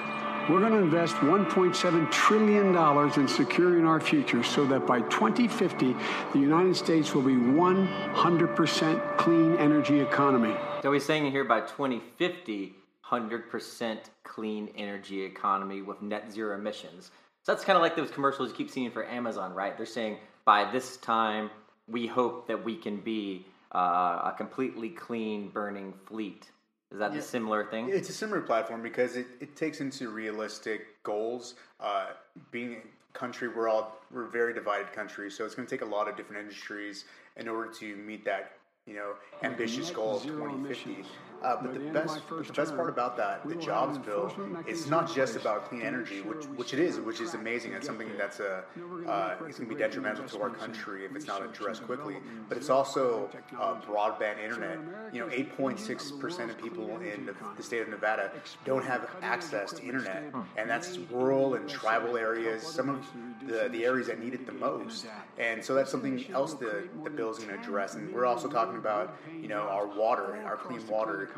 We're going to invest $1.7 trillion in securing our future so that by 2050, the United States will be 100% clean energy economy. So he's saying here by 2050, 100% clean energy economy with net zero emissions. So that's kind of like those commercials you keep seeing for Amazon, right? They're saying by this time, we hope that we can be uh, a completely clean burning fleet. Is that Yeah. a similar thing? It's a similar platform because it, it takes into realistic goals. Uh, being a country, we're all we're a very divided country, so it's going to take a lot of different industries in order to meet that you know ambitious goal of zero 2050. emissions. Uh, but the the end of best the best part about that, the jobs bill, it's not just about clean energy, which which it is, which is amazing. and something that's a uh, it's going to be detrimental to our country if it's not addressed quickly. But it's also uh, broadband internet. You know, 8.6 percent of people in the, the state of Nevada don't have access to internet, and that's rural and tribal areas. Some of the, the areas that need it the most, and so that's something else the the bill's going to address. And we're also talking about you know our water, our clean water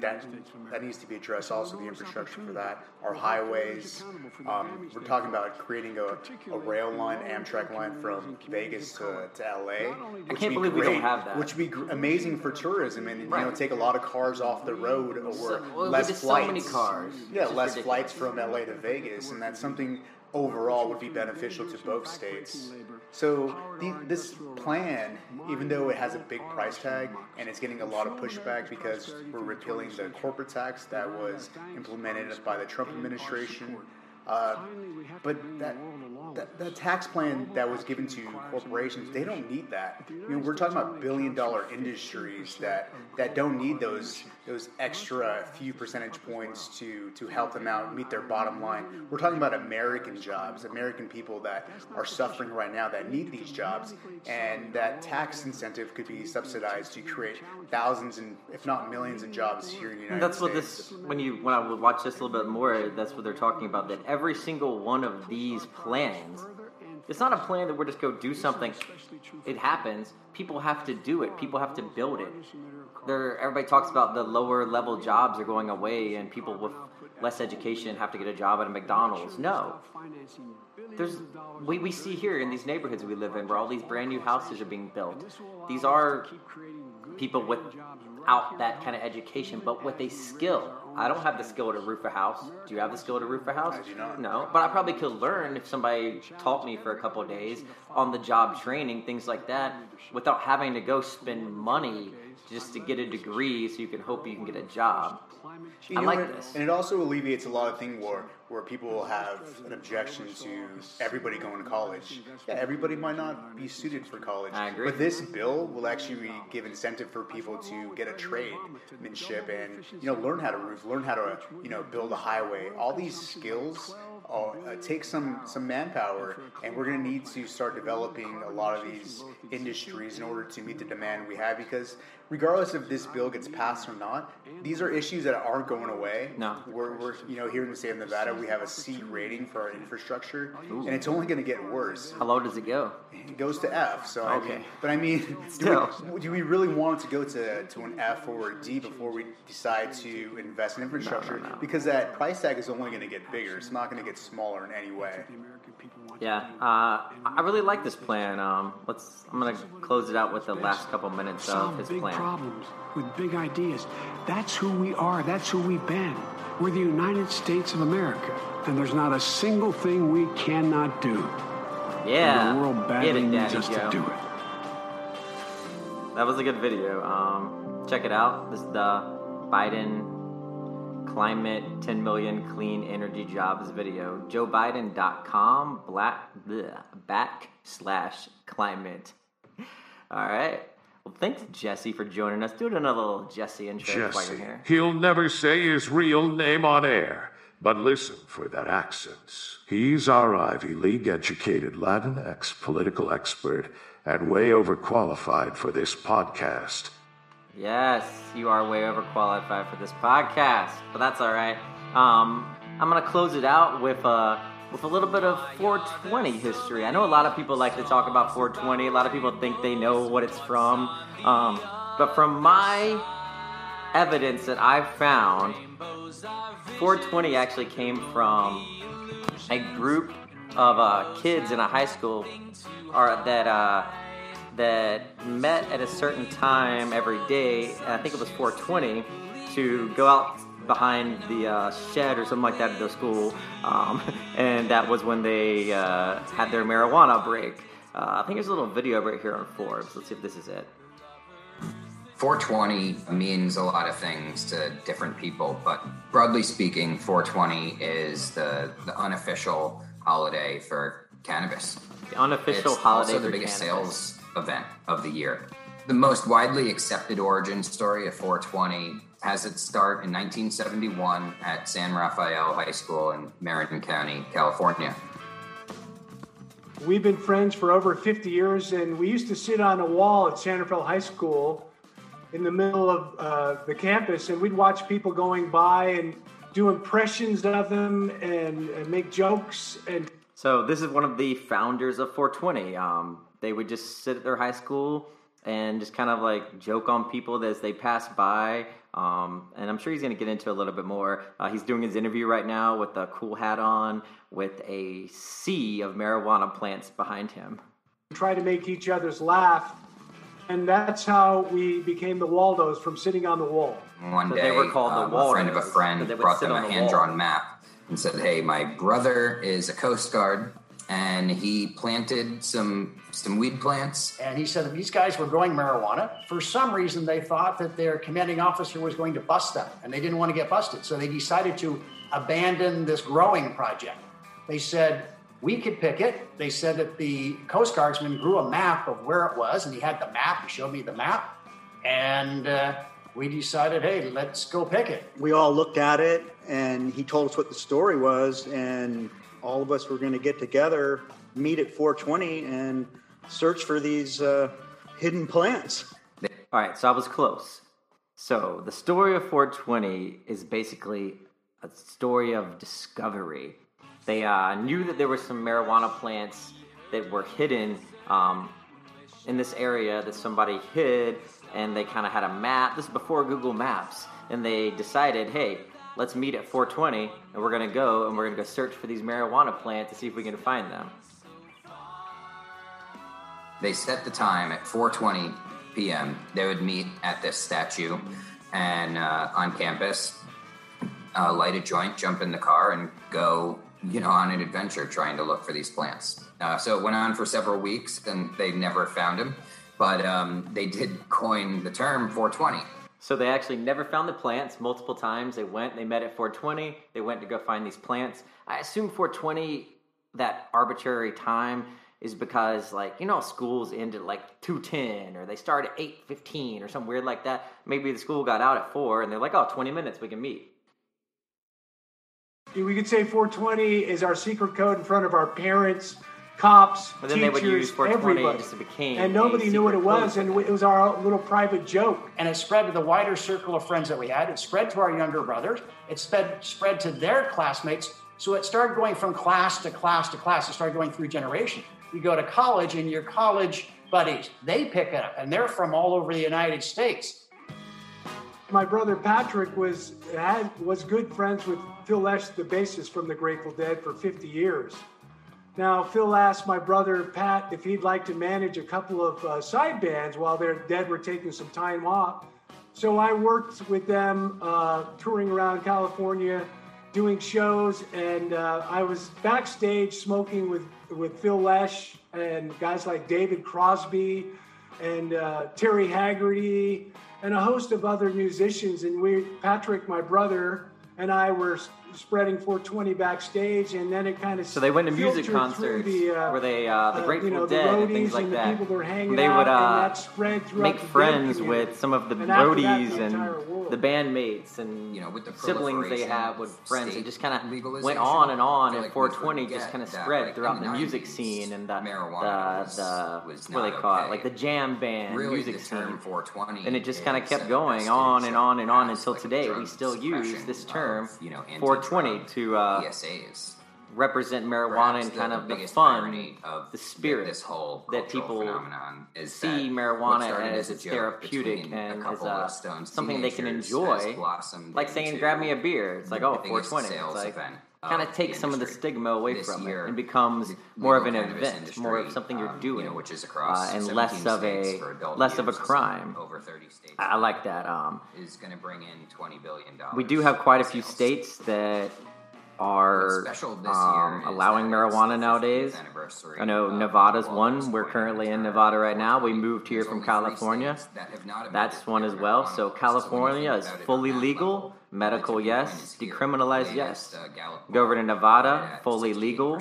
that that needs to be addressed. Also, the infrastructure for that, our highways. Um, we're talking about creating a, a rail line, Amtrak line from Vegas to, to LA. which can't would be believe we don't have that. Which would be gr- amazing for tourism and you know take a lot of cars off the road or So- well, less there's so many cars. Yeah, less ridiculous. flights from LA to Vegas, and that's something overall would be beneficial to both states. So the, this plan, even though it has a big price tag and it's getting a lot of pushback because we're repealing the corporate tax that was implemented by the Trump administration. Uh, but that, that that tax plan that was given to corporations, they don't need that. I mean, we're talking about billion dollar industries that that don't need those those extra few percentage points to to help them out meet their bottom line. We're talking about American jobs, American people that are suffering right now that need these jobs, and that tax incentive could be subsidized to create thousands and if not millions of jobs here in the United that's States. what this when you when I would watch this a little bit more, that's what they're talking about. That every single one of these plans, it's not a plan that we're just go do something. It happens. People have to do it. People have to build it. There, everybody talks about the lower level jobs are going away, and people with less education have to get a job at a McDonald's. No, there's we, we see here in these neighborhoods we live in where all these brand new houses are being built. These are people without that kind of education, but with a skill. I don't have the skill to roof a house. Do you have the skill to roof a house? I do not. No, but I probably could learn if somebody taught me for a couple of days on the job training, things like that, without having to go spend money just to get a degree so you can hope you can get a job. You I like what? this. And it also alleviates a lot of thing where where people will have an objection to everybody going to college. Yeah, everybody might not be suited for college. I agree. But this bill will actually give incentive for people to get a trademanship and you know learn how to roof, learn how to you know build a highway. All these skills uh, uh, take some some manpower, and we're going to need to start developing a lot of these industries in order to meet the demand we have. Because regardless if this bill gets passed or not, these are issues that aren't going away. No. We're, we're you know here in the state of Nevada, we have a C rating for our infrastructure, Ooh. and it's only going to get worse. How low does it go? It goes to F. So I Okay. mean, but I mean, do we, do we really want it to go to, to an F or a D before we decide to invest in infrastructure? Because that price tag is only going to get bigger. It's not going to get smaller in any way. Yeah, uh, I really like this plan. Um, let's. I'm gonna close it out with the last couple minutes of Solve his big plan. problems with big ideas. That's who we are. That's who we've been. We're the United States of America, and there's not a single thing we cannot do. Yeah, And the world badly it, needs us Joe. to do it. That was a good video. Um, check it out. This is the Biden climate 10 million clean energy jobs video. JoeBiden.com black bleh, backslash climate. All right. Well, thanks Jesse for joining us. Do it another little Jesse intro while you're Jesse. here. He'll never say his real name on air. but listen for that accent. He's our Ivy League educated Latinx political expert and way overqualified for this podcast. Yes, you are way overqualified for this podcast, but that's all right. Um, I'm gonna close it out with uh, with a little bit of 420 history. I know a lot of people like to talk about 420. A lot of people think they know what it's from, um, but from my evidence that I've found, 420 actually came from a group of uh, kids in a high school, or that. Uh, that met at a certain time every day, and I think it was 420, to go out behind the uh, shed or something like that at their school, um, and that was when they uh, had their marijuana break. Uh, I think there's a little video right here on Forbes. Let's see if this is it. 420 means a lot of things to different people, but broadly speaking, 420 is the, the unofficial holiday for cannabis. The unofficial it's holiday also the for biggest cannabis. sales event of the year. The most widely accepted origin story of 420 has its start in 1971 at San Rafael High School in Marin County, California. We've been friends for over 50 years, and we used to sit on a wall at San Rafael High School in the middle of uh, the campus, and we'd watch people going by and do impressions of them and, and make jokes. And So this is one of the founders of 420. Um, they would just sit at their high school and just kind of like joke on people as they pass by. Um, and I'm sure he's going to get into a little bit more. Uh, he's doing his interview right now with a cool hat on, with a sea of marijuana plants behind him. try to make each other's laugh. And that's how we became the Waldos from sitting on the wall. One So day, they were called the um, a friend of a friend they brought them a hand-drawn wall. map and said, "Hey, my brother is a Coast Guard, and he planted some some weed plants." And he said that these guys were growing marijuana. For some reason, they thought that their commanding officer was going to bust them, and they didn't want to get busted. So they decided to abandon this growing project. They said, we could pick it. They said that the Coast Guardsman grew a map of where it was, and he had the map. He showed me the map. And uh, we decided, hey, let's go pick it. We all looked at it, and he told us what the story was, and all of us were going to get together, meet at 420, and search for these uh, hidden plants. All right, so I was close. So the story of 420 is basically a story of discovery. They uh, knew that there were some marijuana plants that were hidden um, in this area that somebody hid, and they kind of had a map. This is before Google Maps, and they decided, hey, let's meet at 420, and we're gonna go and we're gonna go search for these marijuana plants to see if we can find them. They set the time at 4:20 p.m. They would meet at this statue, and uh, on campus, uh, light a joint, jump in the car, and go, you know, on an adventure trying to look for these plants. Uh, so it went on for several weeks, and they never found him. But um, they did coin the term 420. So they actually never found the plants multiple times. They went, they met at 420, they went to go find these plants. I assume 420, that arbitrary time, is because like you know schools end at like 210 or they start at 815 or something weird like that maybe the school got out at 4 and they're like oh 20 minutes we can meet We could say 420 is our secret code in front of our parents, cops, But then they teachers, would use 420 everybody. just became and nobody knew what it was, and it was our little private joke. And it spread to the wider circle of friends that we had. It spread to our younger brothers. It spread, spread to their classmates. So it started going from class to class to class. It started going through generations. You go to college, and your college buddies, they pick it up, and they're from all over the United States. My brother Patrick was had was good friends with Phil Lesh, the bassist from the Grateful Dead, for 50 years. Now, Phil asked my brother Pat if he'd like to manage a couple of uh, side bands while their Dead were taking some time off. So I worked with them uh, touring around California, doing shows, and uh, I was backstage smoking with, with Phil Lesh and guys like David Crosby and uh, Terry Haggerty and a host of other musicians. And we, Patrick, my brother, and I were spreading 420 backstage, and then it kind of So they went to music concerts the, uh, where they, uh, the uh, Grateful you know, the Dead and things roadies like and the that. people that were hanging they out, would and uh, that spread make friends with some of the And after that, roadies the and entire the bandmates and You know, with the siblings they have with friends. It just kind of went on and on, and like 420 just kind of spread like, throughout the the music scene and the marijuana the, was- the was what they not call it, like the jam band Really, music scene. 420 and it just kind of kept going on and on and on until today. We still use this term you know, 420 to uh, PSAs. represent marijuana and kind the of the biggest fun, of the spirit this whole that people phenomenon is see marijuana as, joke therapeutic and as uh, something they can enjoy. Like saying, "Grab me a beer." It's like, oh, 420. sales It's like event kind of takes some of the stigma away from year, it and becomes more of an event, more of something you're um, doing, you know, which is across uh, and less of a less of a crime. over 30 states. I like that. Um, is going to bring in 20 billion dollars. we do have quite a few states that are um, allowing marijuana nowadays. I know Nevada's one. We're currently in Nevada right now. We moved here from California. That's one as well. So California is fully legal, medical yes, decriminalized yes. uh, Go over to Nevada, fully legal,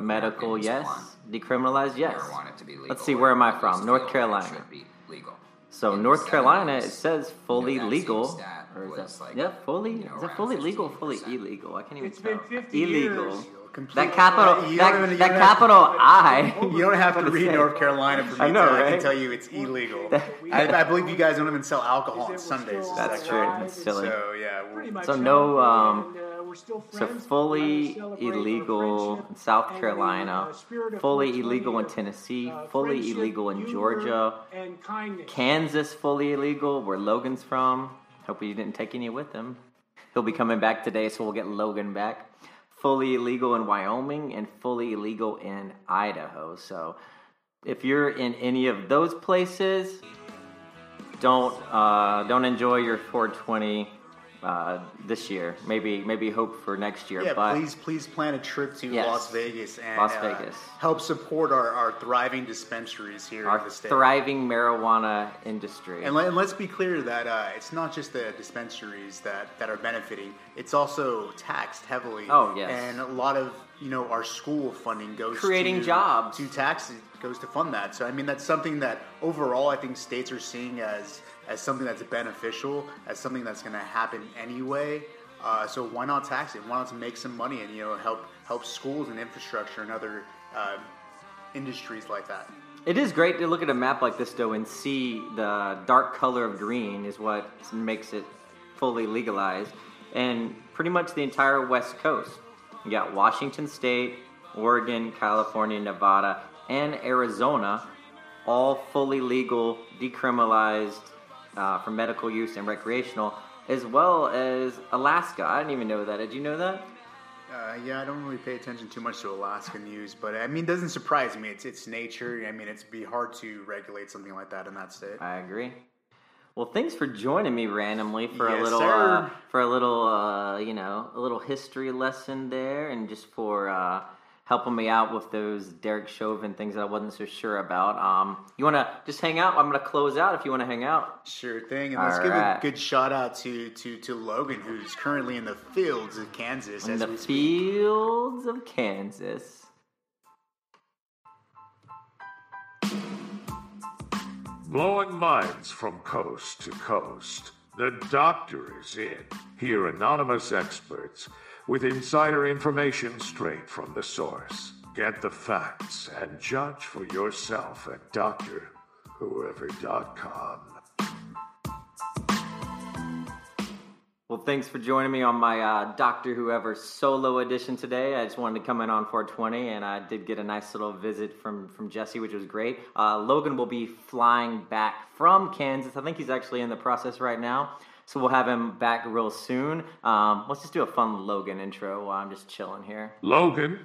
medical yes, decriminalized yes. Let's see, where am I from? North Carolina. So North Carolina, it says fully legal. Or is that, yeah, fully. Is that fully legal fully illegal? I can't even It's tell. been 50 illegal. Years. That capital, You that, even- that don't have- capital I. You don't have to read say. North Carolina for me I know, to I can tell you it's illegal. I, I believe you guys don't even sell alcohol on Sundays. Is That's that true. correct? That's silly. So yeah, So no, um, uh, we're still so fully illegal in South Carolina, uh, spirit of fully illegal in Tennessee, uh, fully illegal in Georgia, and. Kansas fully illegal, where Logan's from. Hope he didn't take any with him. He'll be coming back today, so we'll get Logan back. Fully illegal in Wyoming and fully illegal in Idaho. So if you're in any of those places, don't uh, don't enjoy your 420 uh, this year. Maybe maybe hope for next year. yeah. but please, please plan a trip to Yes. Las Vegas and Las uh, Vegas. help support our, our thriving dispensaries here our in the state. thriving marijuana industry. And, let, and let's be clear that uh, it's not just the dispensaries that, that are benefiting; it's also taxed heavily. Oh, yes. And a lot of you know our school funding goes Creating to, jobs. to taxes goes to fund that. So I mean that's something that overall I think states are seeing as as something that's beneficial, as something that's going to happen anyway. Uh, so why not tax it? Why not make some money and you know help help schools and infrastructure and other uh, industries like that. It is great to look at a map like this, though, and see the dark color of green is what makes it fully legalized. And pretty much the entire West Coast. You got Washington State, Oregon, California, Nevada, and Arizona, all fully legal, decriminalized uh, for medical use and recreational, as well as Alaska. I didn't even know that. Did you know that? Uh, yeah, I don't really pay attention too much to Alaska news, but I mean, it doesn't surprise me. It's it's nature. I mean, it'd be hard to regulate something like that in that state. I agree. Well, thanks for joining me randomly for a little, uh, for a little, uh, you know, a little history lesson there, and just for uh, helping me out with those Derek Chauvin things that I wasn't so sure about. Um, you want to just hang out? I'm going to close out if you want to hang out. Sure thing. And let's give a good shout out to, to, to Logan, who's currently in the fields of Kansas. In as the we speak. fields of Kansas. Blowing minds from coast to coast. The doctor is in. Here, anonymous experts with insider information straight from the source. Get the facts and judge for yourself at drwhoever.com. Well, thanks for joining me on my uh, Doctor Whoever solo edition today. I just wanted to come in on 420, and I did get a nice little visit from from Jesse, which was great. Uh, Logan will be flying back from Kansas. I think he's actually in the process right now, so we'll have him back real soon. Um, let's just do a fun Logan intro while I'm just chilling here. Logan,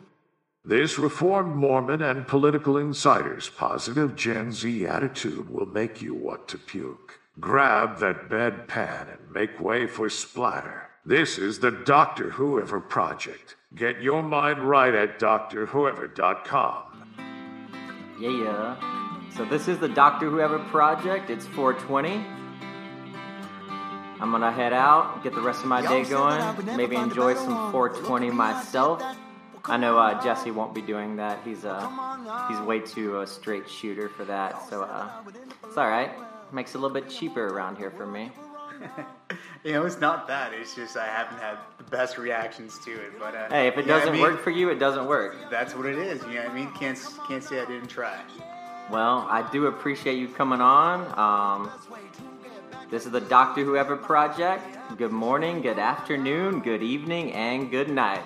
this reformed Mormon and political insider's positive Gen Z attitude will make you want to puke. Grab that bedpan and make way for splatter. This is the Doctor Whoever Project. Get your mind right at drwhoever.com. Yeah, yeah. So this is the Doctor Whoever project. It's 420. I'm gonna head out, get the rest of my day going, maybe enjoy some 420 myself. I know uh, Jesse won't be doing that. He's uh, he's way too a straight shooter for that. So uh, it's all right. Makes it a little bit cheaper around here for me. You know, it's not that. It's just I haven't had the best reactions to it. But uh, Hey, if it you know what I doesn't mean? work for you, it doesn't work. that's what it is. You know what I mean? Can't can't say I didn't try. Well, I do appreciate you coming on. Um, this is the Doctor Whoever Project. Good morning, good afternoon, good evening, and good night.